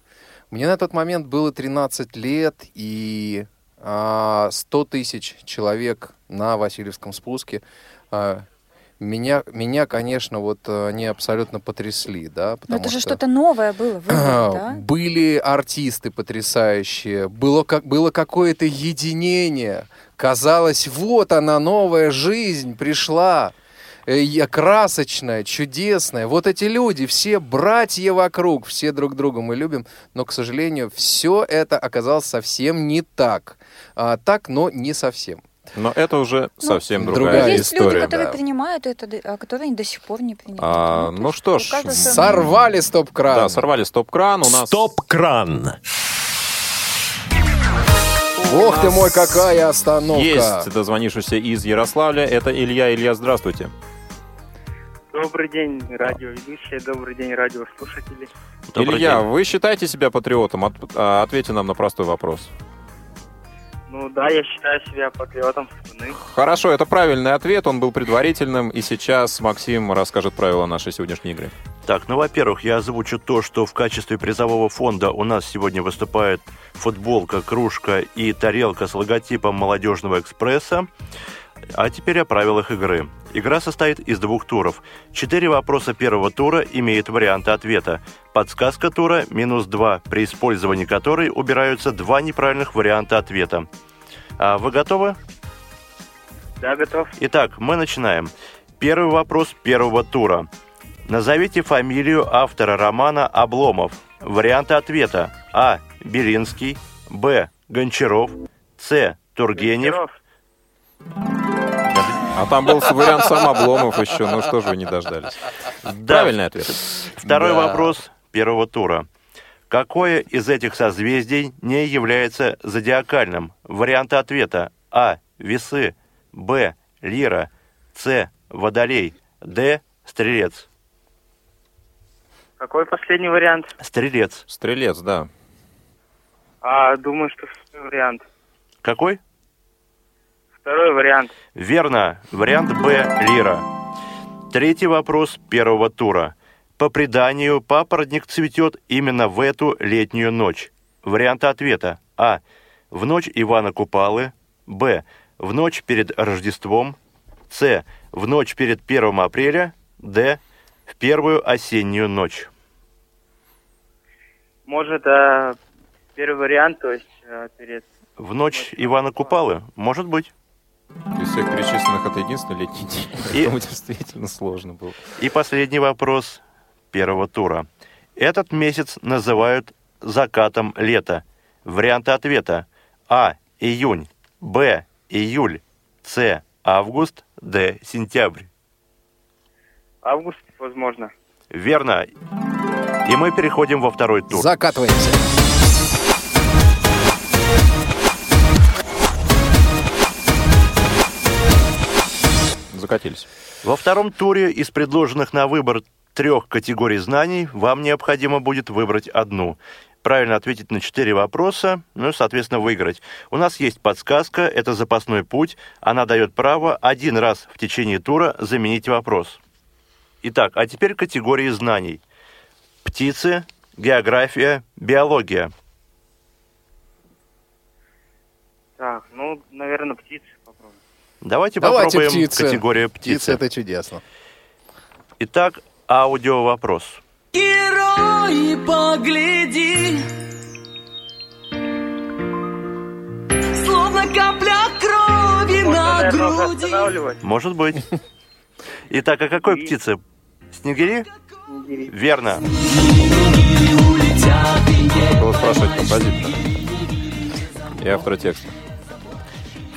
Мне на тот момент было 13 лет, и а, 100 тысяч человек на Васильевском спуске. А, меня, меня, конечно, вот э, они абсолютно потрясли, да, Но потому это же что... что-то новое было. в выборе, да? Были артисты потрясающие, было, как, было какое-то единение. Казалось, вот она, новая жизнь пришла, э, я- красочная, чудесная. Вот эти люди, все братья вокруг, все друг друга мы любим. Но, к сожалению, все это оказалось совсем не так. А, так, но не совсем. Но это уже Ну, совсем другая другая Есть люди, история. которые да. принимают это, а которые до сих пор не принимают. А, ну есть что ж, своё Сорвали стоп-кран. Да, сорвали стоп-кран. У нас Стоп-кран. Ох ты мой, какая остановка. есть дозвонившийся из Ярославля. Это Илья. Илья, здравствуйте. Добрый день, радиоведущие, добрый день, радиослушатели. Добрый Илья, день. вы считаете себя патриотом? От- а, ответьте нам на простой вопрос. Ну да, я считаю себя патриотом страны. Хорошо, это правильный ответ, он был предварительным, и сейчас Максим расскажет правила нашей сегодняшней игры. Так, ну, во-первых, я озвучу то, что в качестве призового фонда у нас сегодня выступает футболка, кружка и тарелка с логотипом молодежного экспресса. А теперь о правилах игры. Игра состоит из двух туров. Четыре вопроса первого тура имеют варианты ответа. Подсказка тура – минус два, при использовании которой убираются два неправильных варианта ответа. А вы готовы? Да, готов. Итак, мы начинаем. Первый вопрос первого тура. Назовите фамилию автора романа «Обломов». Варианты ответа. А. Белинский. Б. Гончаров. С. Тургенев. Гончаров. А там был вариант сам Обломов еще, ну что же вы не дождались. Да. Правильный ответ. Второй Да. вопрос первого тура. Какое из этих созвездий не является зодиакальным? Варианты ответа. А. Весы. Б. Лира. С. Водолей. Д. Стрелец. Какой последний вариант? Стрелец. Стрелец, да. А, думаю, что второй вариант. Какой? Второй вариант. Верно. Вариант Б. Лира. Третий вопрос первого тура. По преданию, папоротник цветет именно в эту летнюю ночь. Варианты ответа. А. В ночь Ивана Купалы. Б. В ночь перед Рождеством. С. В ночь перед 1 апреля. Д. В первую осеннюю ночь. Может, а, первый вариант, то есть а, перед... В ночь Ивана Купалы? Может быть. Из всех перечисленных это единственный летний день. И- Поэтому действительно сложно было. И последний вопрос первого тура. Этот месяц называют закатом лета. Варианты ответа. А. Июнь. Б. Июль. С. Август. Д. Сентябрь. Август, возможно. Верно. И мы переходим во второй тур. Закатываемся. Закатились. Во втором туре из предложенных на выбор трех категорий знаний вам необходимо будет выбрать одну. Правильно ответить на четыре вопроса, ну и, соответственно, выиграть. У нас есть подсказка, это запасной путь. Она дает право один раз в течение тура заменить вопрос. Итак, а теперь категории знаний. Птицы, география, биология. Так, ну, наверное, птицы. Давайте, Давайте попробуем птицы. категория Птица птицы. это чудесно. Итак, аудио вопрос. Герои, погляди Словно капля крови Можно, на наверное, груди. Может быть. Итак, а какой И- птицы? Снегири? Снегири. Верно. было спрашивать композитора. И автора текста.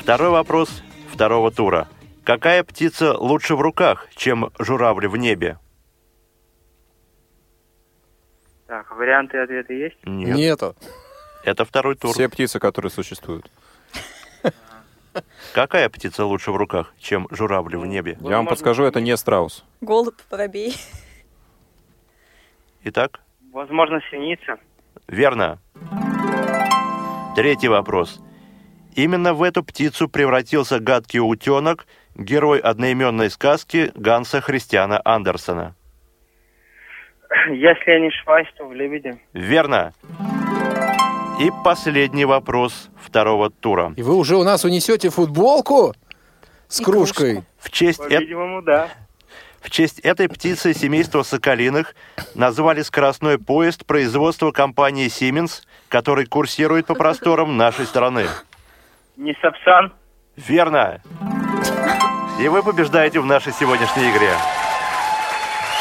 Второй вопрос второго тура. Какая птица лучше в руках, чем журавль в небе? Так, варианты ответа есть? Нет. Нету. Это второй тур. Все птицы, которые существуют. Какая птица лучше в руках, чем журавль в небе? Я вам подскажу, это не страус. Голубь, воробей. Итак, Возможно, синица. верно. Третий вопрос. Именно в эту птицу превратился гадкий утенок, герой одноименной сказки Ганса Христиана Андерсона. Если я не ошибаюсь, то в лебедя. Верно. И последний вопрос второго тура. И вы уже у нас унесете футболку с И кружкой. кружку. В честь, По-видимому, да. в честь этой птицы семейства Соколиных назвали скоростной поезд производства компании Siemens, который курсирует по просторам нашей страны. Не Сапсан. Верно. И вы побеждаете в нашей сегодняшней игре.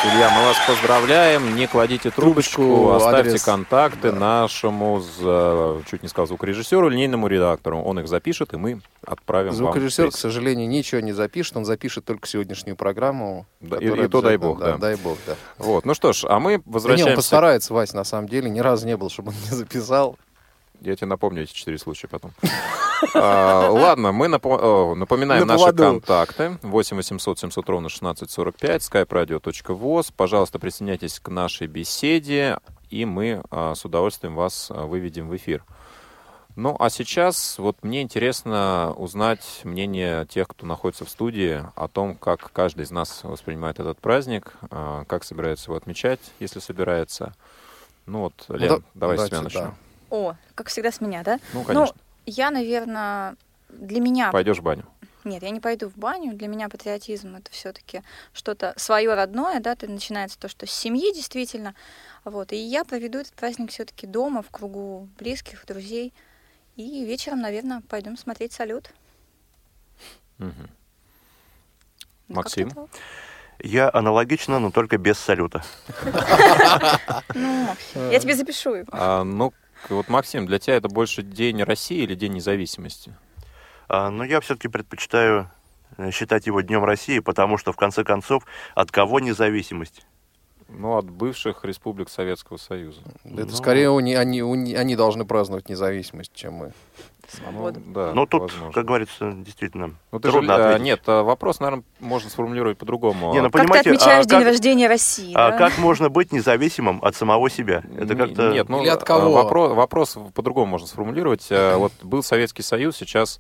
Илья, мы вас поздравляем. Не кладите трубочку, Трубочку, оставьте адрес. контакты нашему, з- э, чуть не сказал, звукорежиссеру, линейному редактору. Он их запишет, и мы отправим Звукорежиссер, вам. к сожалению, ничего не запишет. Он запишет только сегодняшнюю программу. Да, и- и то дай бог, да. Дай бог, да. Вот, ну что ж, а мы Да не, он возвращаемся... постарается, Вась, на самом деле. Ни разу не был, чтобы он не записал. Я тебе напомню эти четыре случая потом. А, Ладно, мы напоминаем На наши контакты. 8 800 700 ровно 1645, skype-radio.voz. Пожалуйста, присоединяйтесь к нашей беседе, и мы а, с удовольствием вас а, выведем в эфир. Ну, а сейчас вот мне интересно узнать мнение тех, кто находится в студии, о том, как каждый из нас воспринимает этот праздник, как собирается его отмечать, если собирается. Ну вот, Лен, да- давай с тебя начнем. да. О, как всегда с меня, да? Ну, конечно. я, наверное, для меня... Пойдешь в баню. Нет, я не пойду в баню. Для меня патриотизм это все-таки что-то свое родное, да, ты начинается то, что с семьи действительно. Вот. И я проведу этот праздник все-таки дома, в кругу близких, друзей. И вечером, наверное, пойдем смотреть салют. Мгм. Ну, Максим? Я аналогично, но только без салюта. Ну, я тебе запишу его. А, ну, к- вот, Максим, для тебя это больше День России или День независимости? А, Но я все-таки предпочитаю э, считать его Днем России, потому что, в конце концов, от кого независимость? Ну, от бывших республик Советского Союза. Это Ну. скорее они, не- они должны праздновать независимость, чем мы. Свободу. Ну, да, Но тут, возможно. как говорится, действительно, Ну, ты же, трудно а, ответить. нет, а, вопрос, наверное, можно сформулировать по-другому. Не, ну, Как ты понимаете, отмечаешь а день как- рождения России, А да? как можно быть независимым от самого себя? Это Н- как-то... Нет, ну, Или от а, кого? Вопрос, вопрос по-другому можно сформулировать. А, Вот был Советский Союз, сейчас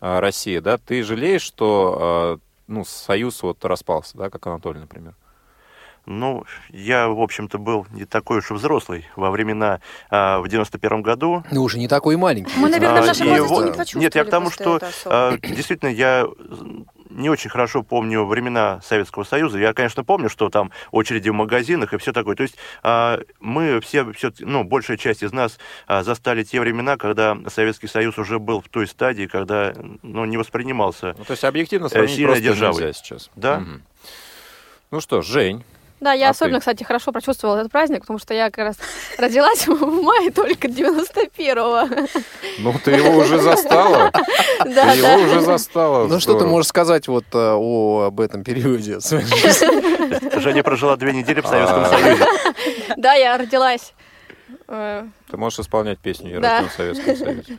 а, Россия, да? Ты жалеешь, что а, ну, Союз вот распался, да, как Анатолий, например? Ну, я, в общем-то, был не такой уж и взрослый во времена а, в 91 году. Ну, уже не такой маленький. Мы, наверное, в А, нашем возрасте вот- не прочувствовали Нет, я к тому, что а, действительно я не очень хорошо помню времена Советского Союза. Я, конечно, помню, что там очереди в магазинах и все такое. То есть а, мы все, все, ну, большая часть из нас а, застали те времена, когда Советский Союз уже был в той стадии, когда ну, не воспринимался. Ну, то есть объективно Э, сравнить сильной просто державой. нельзя сейчас. Да. Мгм. Ну что, Жень, Да, я А особенно, ты? кстати, хорошо прочувствовала этот праздник, потому что я как раз родилась в мае только 91-го. ну ты его уже застала. Ты Да, его да. уже застала. Ну, что ты можешь сказать вот э, о, об этом периоде своей жизни? Женя прожила две недели в Советском А. Союзе. Да, я родилась. э, Ты можешь исполнять песню «Я Да. рожден в Советском Союзе».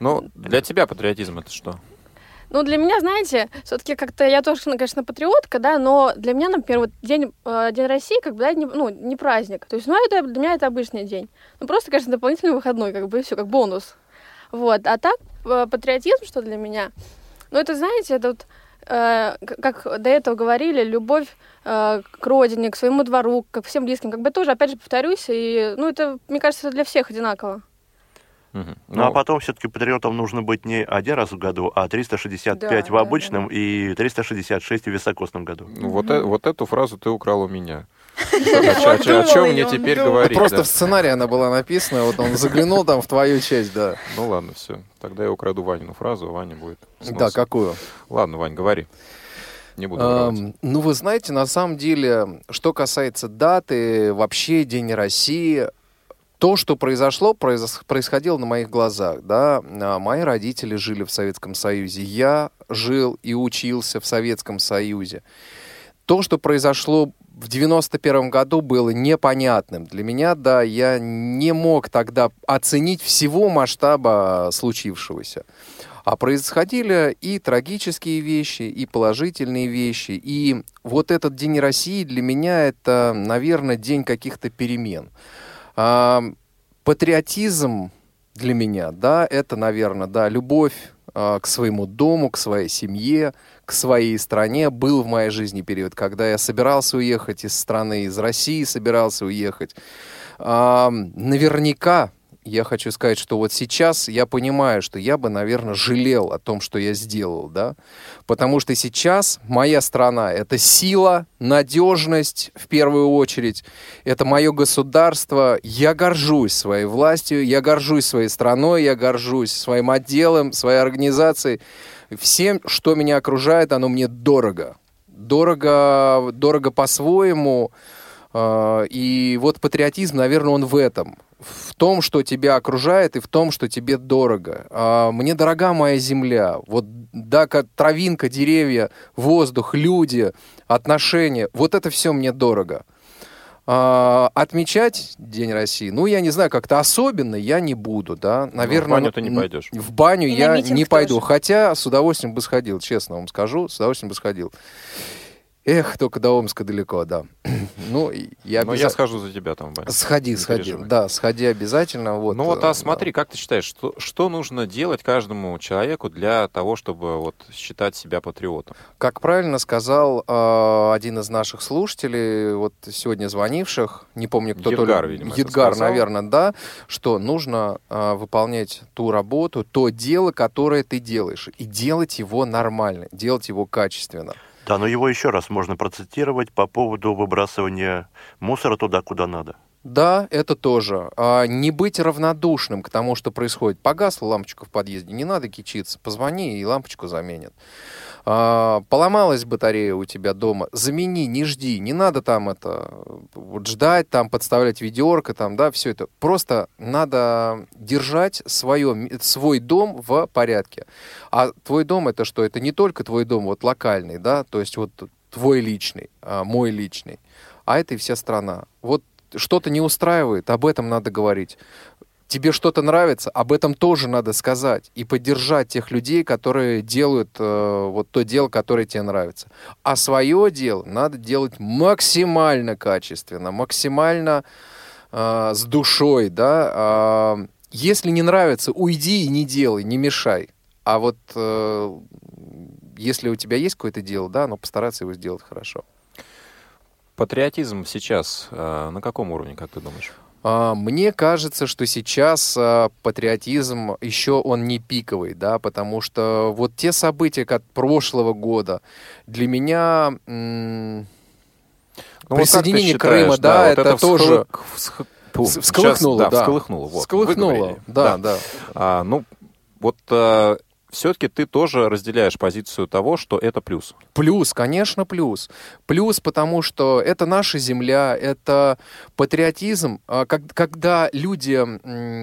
Ну, для тебя патриотизм это что? Ну, для меня, знаете, все-таки как-то я тоже, ну, конечно, патриотка, да, но для меня, например, вот день, э, день России, как бы, да, не, ну, не праздник. То есть, ну, это для меня это обычный день. Ну, просто, конечно, дополнительный выходной, как бы, все, как бонус. Вот. А так, э, патриотизм, что для меня? Ну, это, знаете, это вот, э, как до этого говорили, любовь э, к родине, к своему двору, к всем близким. Как бы тоже, опять же, повторюсь, и, ну, это, мне кажется, для всех одинаково. Мгм. Ну, а потом все-таки патриотом нужно быть не один раз в году, а 365 Да, в да, обычном и 366 в високосном году. Ну, вот, э- вот эту фразу ты украл у меня. О чем мне теперь говорить? Просто да? в сценарии она была написана, вот он заглянул там в твою часть, да. Ну ладно, все. Тогда я украду Ванину фразу, а Ваня будет. Да, какую? Ладно, Вань, говори. Не буду. Эм, ну, вы знаете, на самом деле, что касается даты, вообще День России, то, что произошло, происходило на моих глазах, да. А, Мои родители жили в Советском Союзе, я жил и учился в Советском Союзе. То, что произошло в 91 году, было непонятным. Для меня, да, я не мог тогда оценить всего масштаба случившегося. А происходили и трагические вещи, и положительные вещи. И вот этот День России для меня это, наверное, день каких-то перемен. А, патриотизм для меня, да, это, наверное, да, любовь а, к своему дому, к своей семье, к своей стране. Был в моей жизни период, когда я собирался уехать из страны, из России собирался уехать. Наверняка я хочу сказать, что вот сейчас я понимаю, что я бы, наверное, жалел о том, что я сделал, да, потому что сейчас моя страна — это сила, надежность в первую очередь, это мое государство, я горжусь своей властью, я горжусь своей страной, я горжусь своим отделом, своей организацией, всем, что меня окружает, оно мне дорого, дорого, дорого по-своему, э, и вот патриотизм, наверное, он в этом — в том, что тебя окружает, и в том, что тебе дорого. А, мне дорога моя земля. Вот, да, как травинка, деревья, воздух, люди, отношения. Вот это все мне дорого. А, отмечать День России, ну, я не знаю, как-то особенно я не буду, да. Наверное, Ну, в баню ты не пойдешь. В баню И я не пойду. тоже. Хотя с удовольствием бы сходил, честно вам скажу, с удовольствием бы сходил. Эх, только до Омска далеко, да. Ну, и я Но обяза- я схожу за тебя там, Ваня. Сходи, Не сходи. переживай. Да, сходи обязательно. Вот, Ну вот, э, а смотри, как ты считаешь, что, что нужно делать каждому человеку для того, чтобы вот считать себя патриотом? Как правильно сказал э, один из наших слушателей, вот сегодня звонивших, не помню, кто то Едгар, ли- видимо, Едгар, наверное, да, что нужно э, выполнять ту работу, то дело, которое ты делаешь, и делать его нормально, делать его качественно. Да, но его еще раз можно процитировать по поводу выбрасывания мусора туда, куда надо. Да, это тоже. А, не быть равнодушным к тому, что происходит. Погасла лампочка в подъезде, не надо кичиться. Позвони, и лампочку заменят. А, поломалась батарея у тебя дома, замени, не жди. Не надо там это вот ждать, там подставлять ведерко, там, да, все это. Просто надо держать свое, свой дом в порядке. А твой дом это что? Это не только твой дом вот локальный, да, то есть вот твой личный, а, мой личный, а это и вся страна. Вот что-то не устраивает, об этом надо говорить. Тебе что-то нравится, об этом тоже надо сказать и поддержать тех людей, которые делают э, вот то дело, которое тебе нравится. А свое дело надо делать максимально качественно, максимально э, с душой, да. А, если не нравится, уйди и не делай, не мешай. А вот э, если у тебя есть какое-то дело, да, но постараться его сделать хорошо. Патриотизм сейчас э, на каком уровне, как ты думаешь? А, Мне кажется, что сейчас а, патриотизм еще он не пиковый, да, потому что вот те события как прошлого года для меня м, Ну, вот присоединение считаешь, Крыма, да, вот это, тоже всхлы- Фу, С- всколыхнуло, сейчас, да. всколыхнуло, вот, Всколыхнуло, да, да. А, ну, вот все-таки ты тоже разделяешь позицию того, что это плюс. Плюс, конечно, плюс. Плюс, потому что это наша земля, это патриотизм. А, Когда люди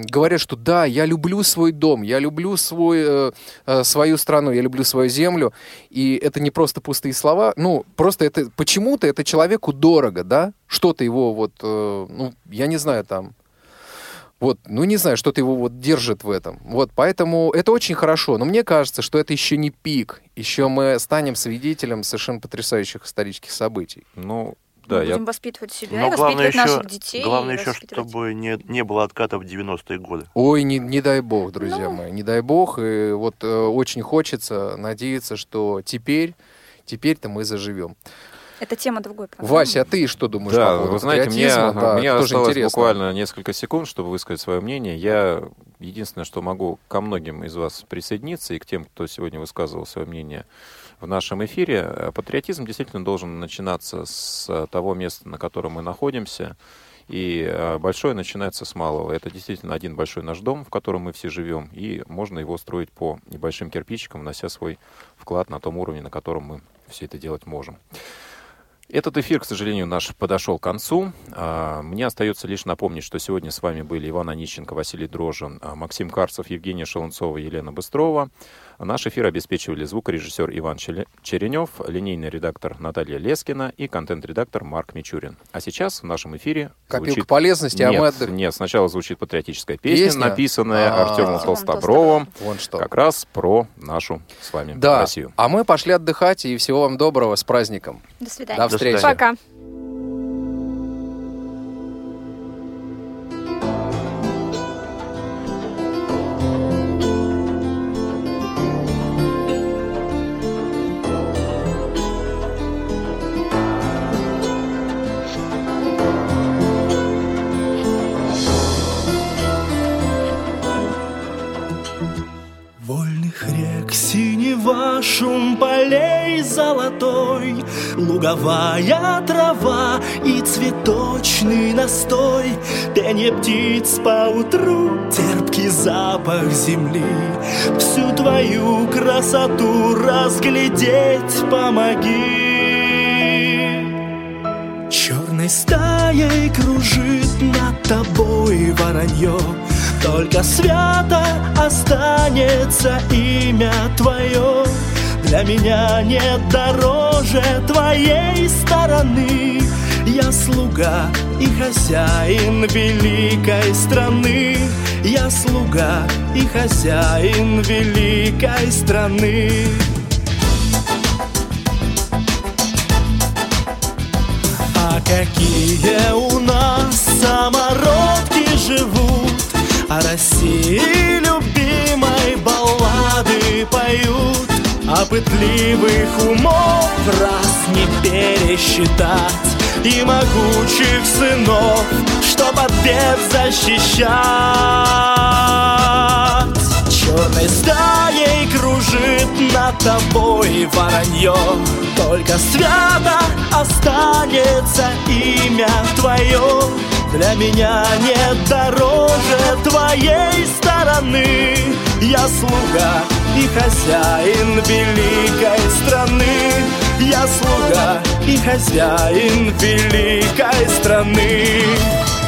говорят, что да, я люблю свой дом, я люблю свой, э, э, свою страну, я люблю свою землю, и это не просто пустые слова, ну, просто это почему-то это человеку дорого, да? Что-то его вот, э, ну, я не знаю, там, вот, ну не знаю, что-то его вот держит в этом. Вот, поэтому это очень хорошо. Но мне кажется, что это еще не пик. Еще мы станем свидетелем совершенно потрясающих исторических событий. Ну, да, Мы я... будем воспитывать себя, Но главное воспитывать еще, наших детей. главное еще, воспитывать- чтобы не, не было отката в 90-е годы. Ой, не, не дай бог, друзья Ну. мои, не дай бог. И вот э, очень хочется надеяться, что теперь, теперь-то мы заживем. Это тема другой программы. Вася, а ты что думаешь по Да, поводу вы знаете, мне? Да, мне тоже осталось интересно. буквально несколько секунд, чтобы высказать свое мнение. Я единственное, что могу ко многим из вас присоединиться и к тем, кто сегодня высказывал свое мнение в нашем эфире. Э, Патриотизм действительно должен начинаться с того места, на котором мы находимся. И э, большое начинается с малого. Это действительно один большой наш дом, в котором мы все живем. И можно его строить по небольшим кирпичикам, внося свой вклад на том уровне, на котором мы все это делать можем. Этот эфир, к сожалению, наш подошел к концу. А, Мне остается лишь напомнить, что сегодня с вами были Иван Онищенко, Василий Дрожин, а, Максим Карцев, Евгения Шелунцова, Елена Быстрова. Наш эфир обеспечивали звукорежиссер Иван Черенев, линейный редактор Наталья Лескина и контент-редактор Марк Мичурин. А сейчас в нашем эфире Копилка звучит... полезности, а нет, мы отдых- Нет, сначала звучит патриотическая песня, Песня? написанная А. Артемом Артемом Толстобровым, Вон что. как раз про нашу с вами Да, Россию. а мы пошли отдыхать, и всего вам доброго, с праздником. До свидания. До встречи. встречи. Пока. шум по золотой, Луговая трава и цветочный настой, Пение птиц по утру, терпкий запах земли, Всю твою красоту разглядеть помоги. Черной стаей кружит над тобой воронье, только свято останется имя твое Для меня нет дороже твоей стороны. Я слуга и хозяин великой страны. Я слуга и хозяин великой страны. А какие у нас самородки живут? О России любимой пытливых умов раз не пересчитать. И могучих сынов, что побед защищать. Черной стаей кружит над тобой воронье. Только свято останется имя твое. Для меня нет дороже твоей стороны. Я слуга и хозяин великой страны. Я слуга и хозяин великой страны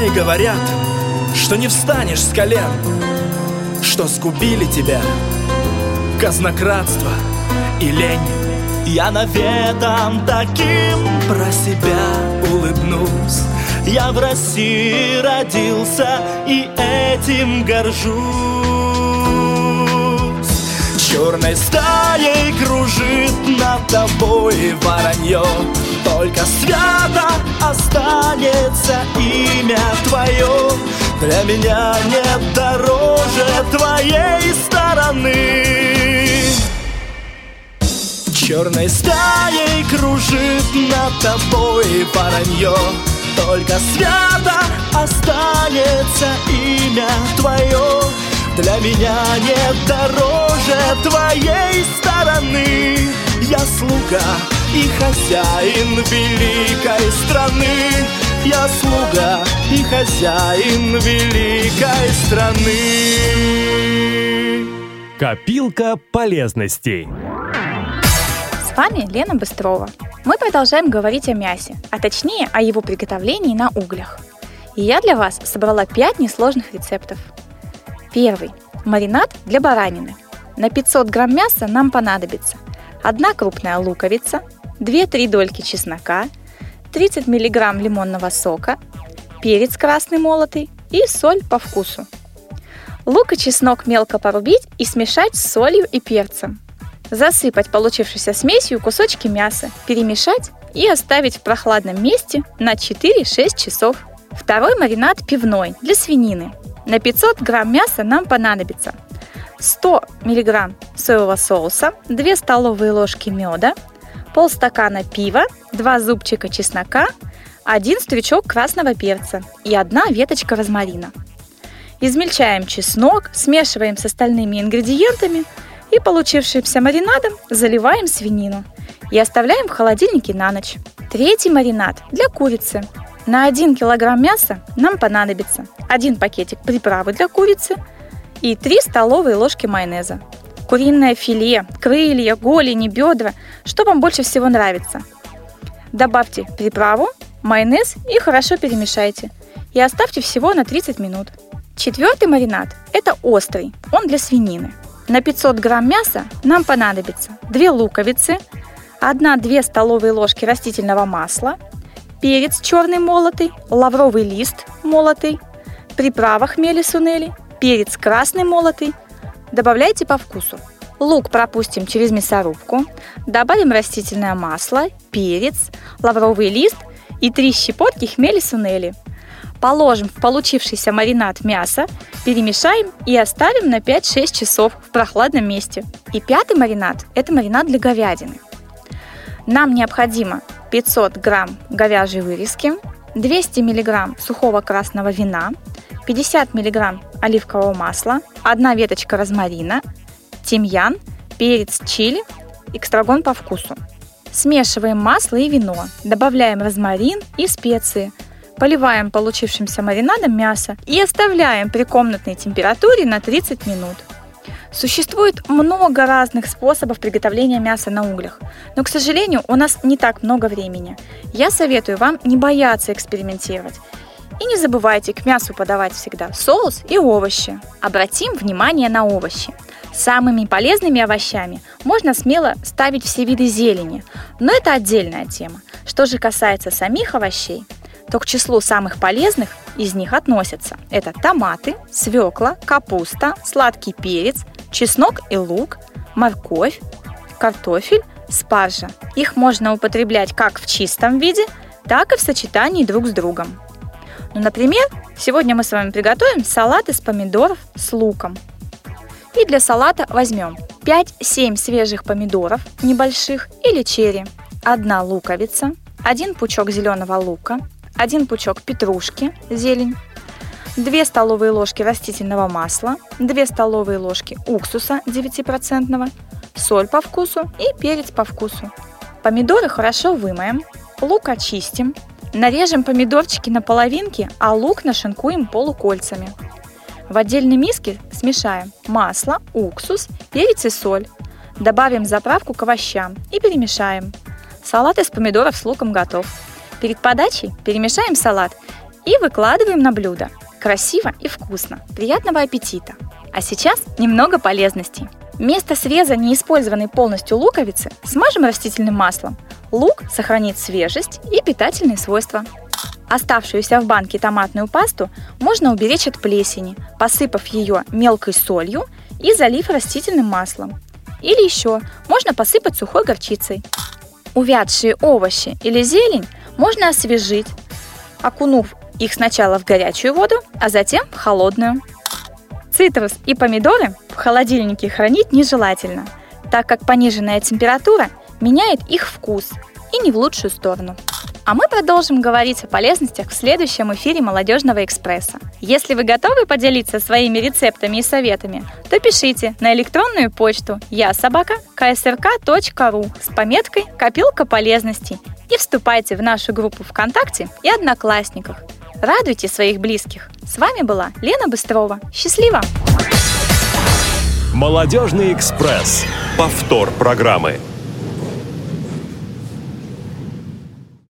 Пускай говорят, что не встанешь с колен, Что сгубили тебя казнократство и лень. Я наветом таким про себя улыбнусь. Я в России родился и этим горжусь. Черной стаей кружит над тобой воронье Только свято останется имя твое. Для меня нет дороже твоей стороны. Черной стаей кружит над тобой воронье. Только свято останется имя твое. Для меня нет дороже твоей стороны. Я слуга и хозяин великой страны Я слуга и хозяин великой страны Копилка полезностей С вами Лена Быстрова. Мы продолжаем говорить о мясе, а точнее о его приготовлении на углях. И я для вас собрала 5 несложных рецептов – Первый. Маринад для баранины. На 500 грамм мяса нам понадобится одна крупная луковица, 2-3 дольки чеснока, 30 миллиграмм лимонного сока, перец красный молотый и соль по вкусу. Лук и чеснок мелко порубить и смешать с солью и перцем. Засыпать получившейся смесью кусочки мяса, перемешать и оставить в прохладном месте на 4-6 часов. Второй маринад пивной для свинины. На 500 грамм мяса нам понадобится 100 миллиграмм соевого соуса, 2 столовые ложки меда, полстакана пива, 2 зубчика чеснока, 1 стручок красного перца и 1 веточка розмарина. Измельчаем чеснок, смешиваем с остальными ингредиентами и получившимся маринадом заливаем свинину и оставляем в холодильнике на ночь. Третий маринад для курицы. На 1 килограмм мяса нам понадобится 1 пакетик приправы для курицы и 3 столовые ложки майонеза. Куриное филе, крылья, голени, бедра, что вам больше всего нравится. Добавьте приправу, майонез и хорошо перемешайте. И оставьте всего на 30 минут. Четвертый маринад – это острый, он для свинины. На 500 грамм мяса нам понадобится 2 луковицы, 1-2 столовые ложки растительного масла, перец черный молотый, лавровый лист молотый, приправа хмели сунели, перец красный молотый. Добавляйте по вкусу. Лук пропустим через мясорубку, добавим растительное масло, перец, лавровый лист и три щепотки хмели сунели. Положим в получившийся маринад мясо, перемешаем и оставим на 5-6 часов в прохладном месте. И пятый маринад – это маринад для говядины. Нам необходимо 500 грамм говяжьей вырезки, 200 миллиграмм сухого красного вина, 50 миллиграмм оливкового масла, одна веточка розмарина, тимьян, перец чили, экстрагон по вкусу. Смешиваем масло и вино, добавляем розмарин и специи, поливаем получившимся маринадом мясо и оставляем при комнатной температуре на 30 минут. Существует много разных способов приготовления мяса на углях, но, к сожалению, у нас не так много времени. Я советую вам не бояться экспериментировать. И не забывайте к мясу подавать всегда соус и овощи. Обратим внимание на овощи. Самыми полезными овощами можно смело ставить все виды зелени, но это отдельная тема. Что же касается самих овощей, то к числу самых полезных из них относятся это томаты, свекла, капуста, сладкий перец, чеснок и лук, морковь, картофель, спаржа. Их можно употреблять как в чистом виде, так и в сочетании друг с другом. Ну, например, сегодня мы с вами приготовим салат из помидоров с луком. И для салата возьмем 5-7 свежих помидоров небольших или черри, одна луковица, один пучок зеленого лука, один пучок петрушки, зелень, 2 столовые ложки растительного масла, 2 столовые ложки уксуса 9%, соль по вкусу и перец по вкусу. Помидоры хорошо вымоем, лук очистим, нарежем помидорчики на половинки, а лук нашинкуем полукольцами. В отдельной миске смешаем масло, уксус, перец и соль. Добавим заправку к овощам и перемешаем. Салат из помидоров с луком готов. Перед подачей перемешаем салат и выкладываем на блюдо. Красиво и вкусно. Приятного аппетита! А сейчас немного полезностей. Вместо среза неиспользованной полностью луковицы смажем растительным маслом. Лук сохранит свежесть и питательные свойства. Оставшуюся в банке томатную пасту можно уберечь от плесени, посыпав ее мелкой солью и залив растительным маслом. Или еще можно посыпать сухой горчицей. Увядшие овощи или зелень можно освежить, окунув их сначала в горячую воду, а затем в холодную. Цитрус и помидоры в холодильнике хранить нежелательно, так как пониженная температура меняет их вкус и не в лучшую сторону. А мы продолжим говорить о полезностях в следующем эфире «Молодежного экспресса». Если вы готовы поделиться своими рецептами и советами, то пишите на электронную почту я собака ksrk.ru с пометкой «Копилка полезностей» и вступайте в нашу группу ВКонтакте и Одноклассниках. Радуйте своих близких. С вами была Лена Быстрова. Счастливо! Молодежный экспресс. Повтор программы.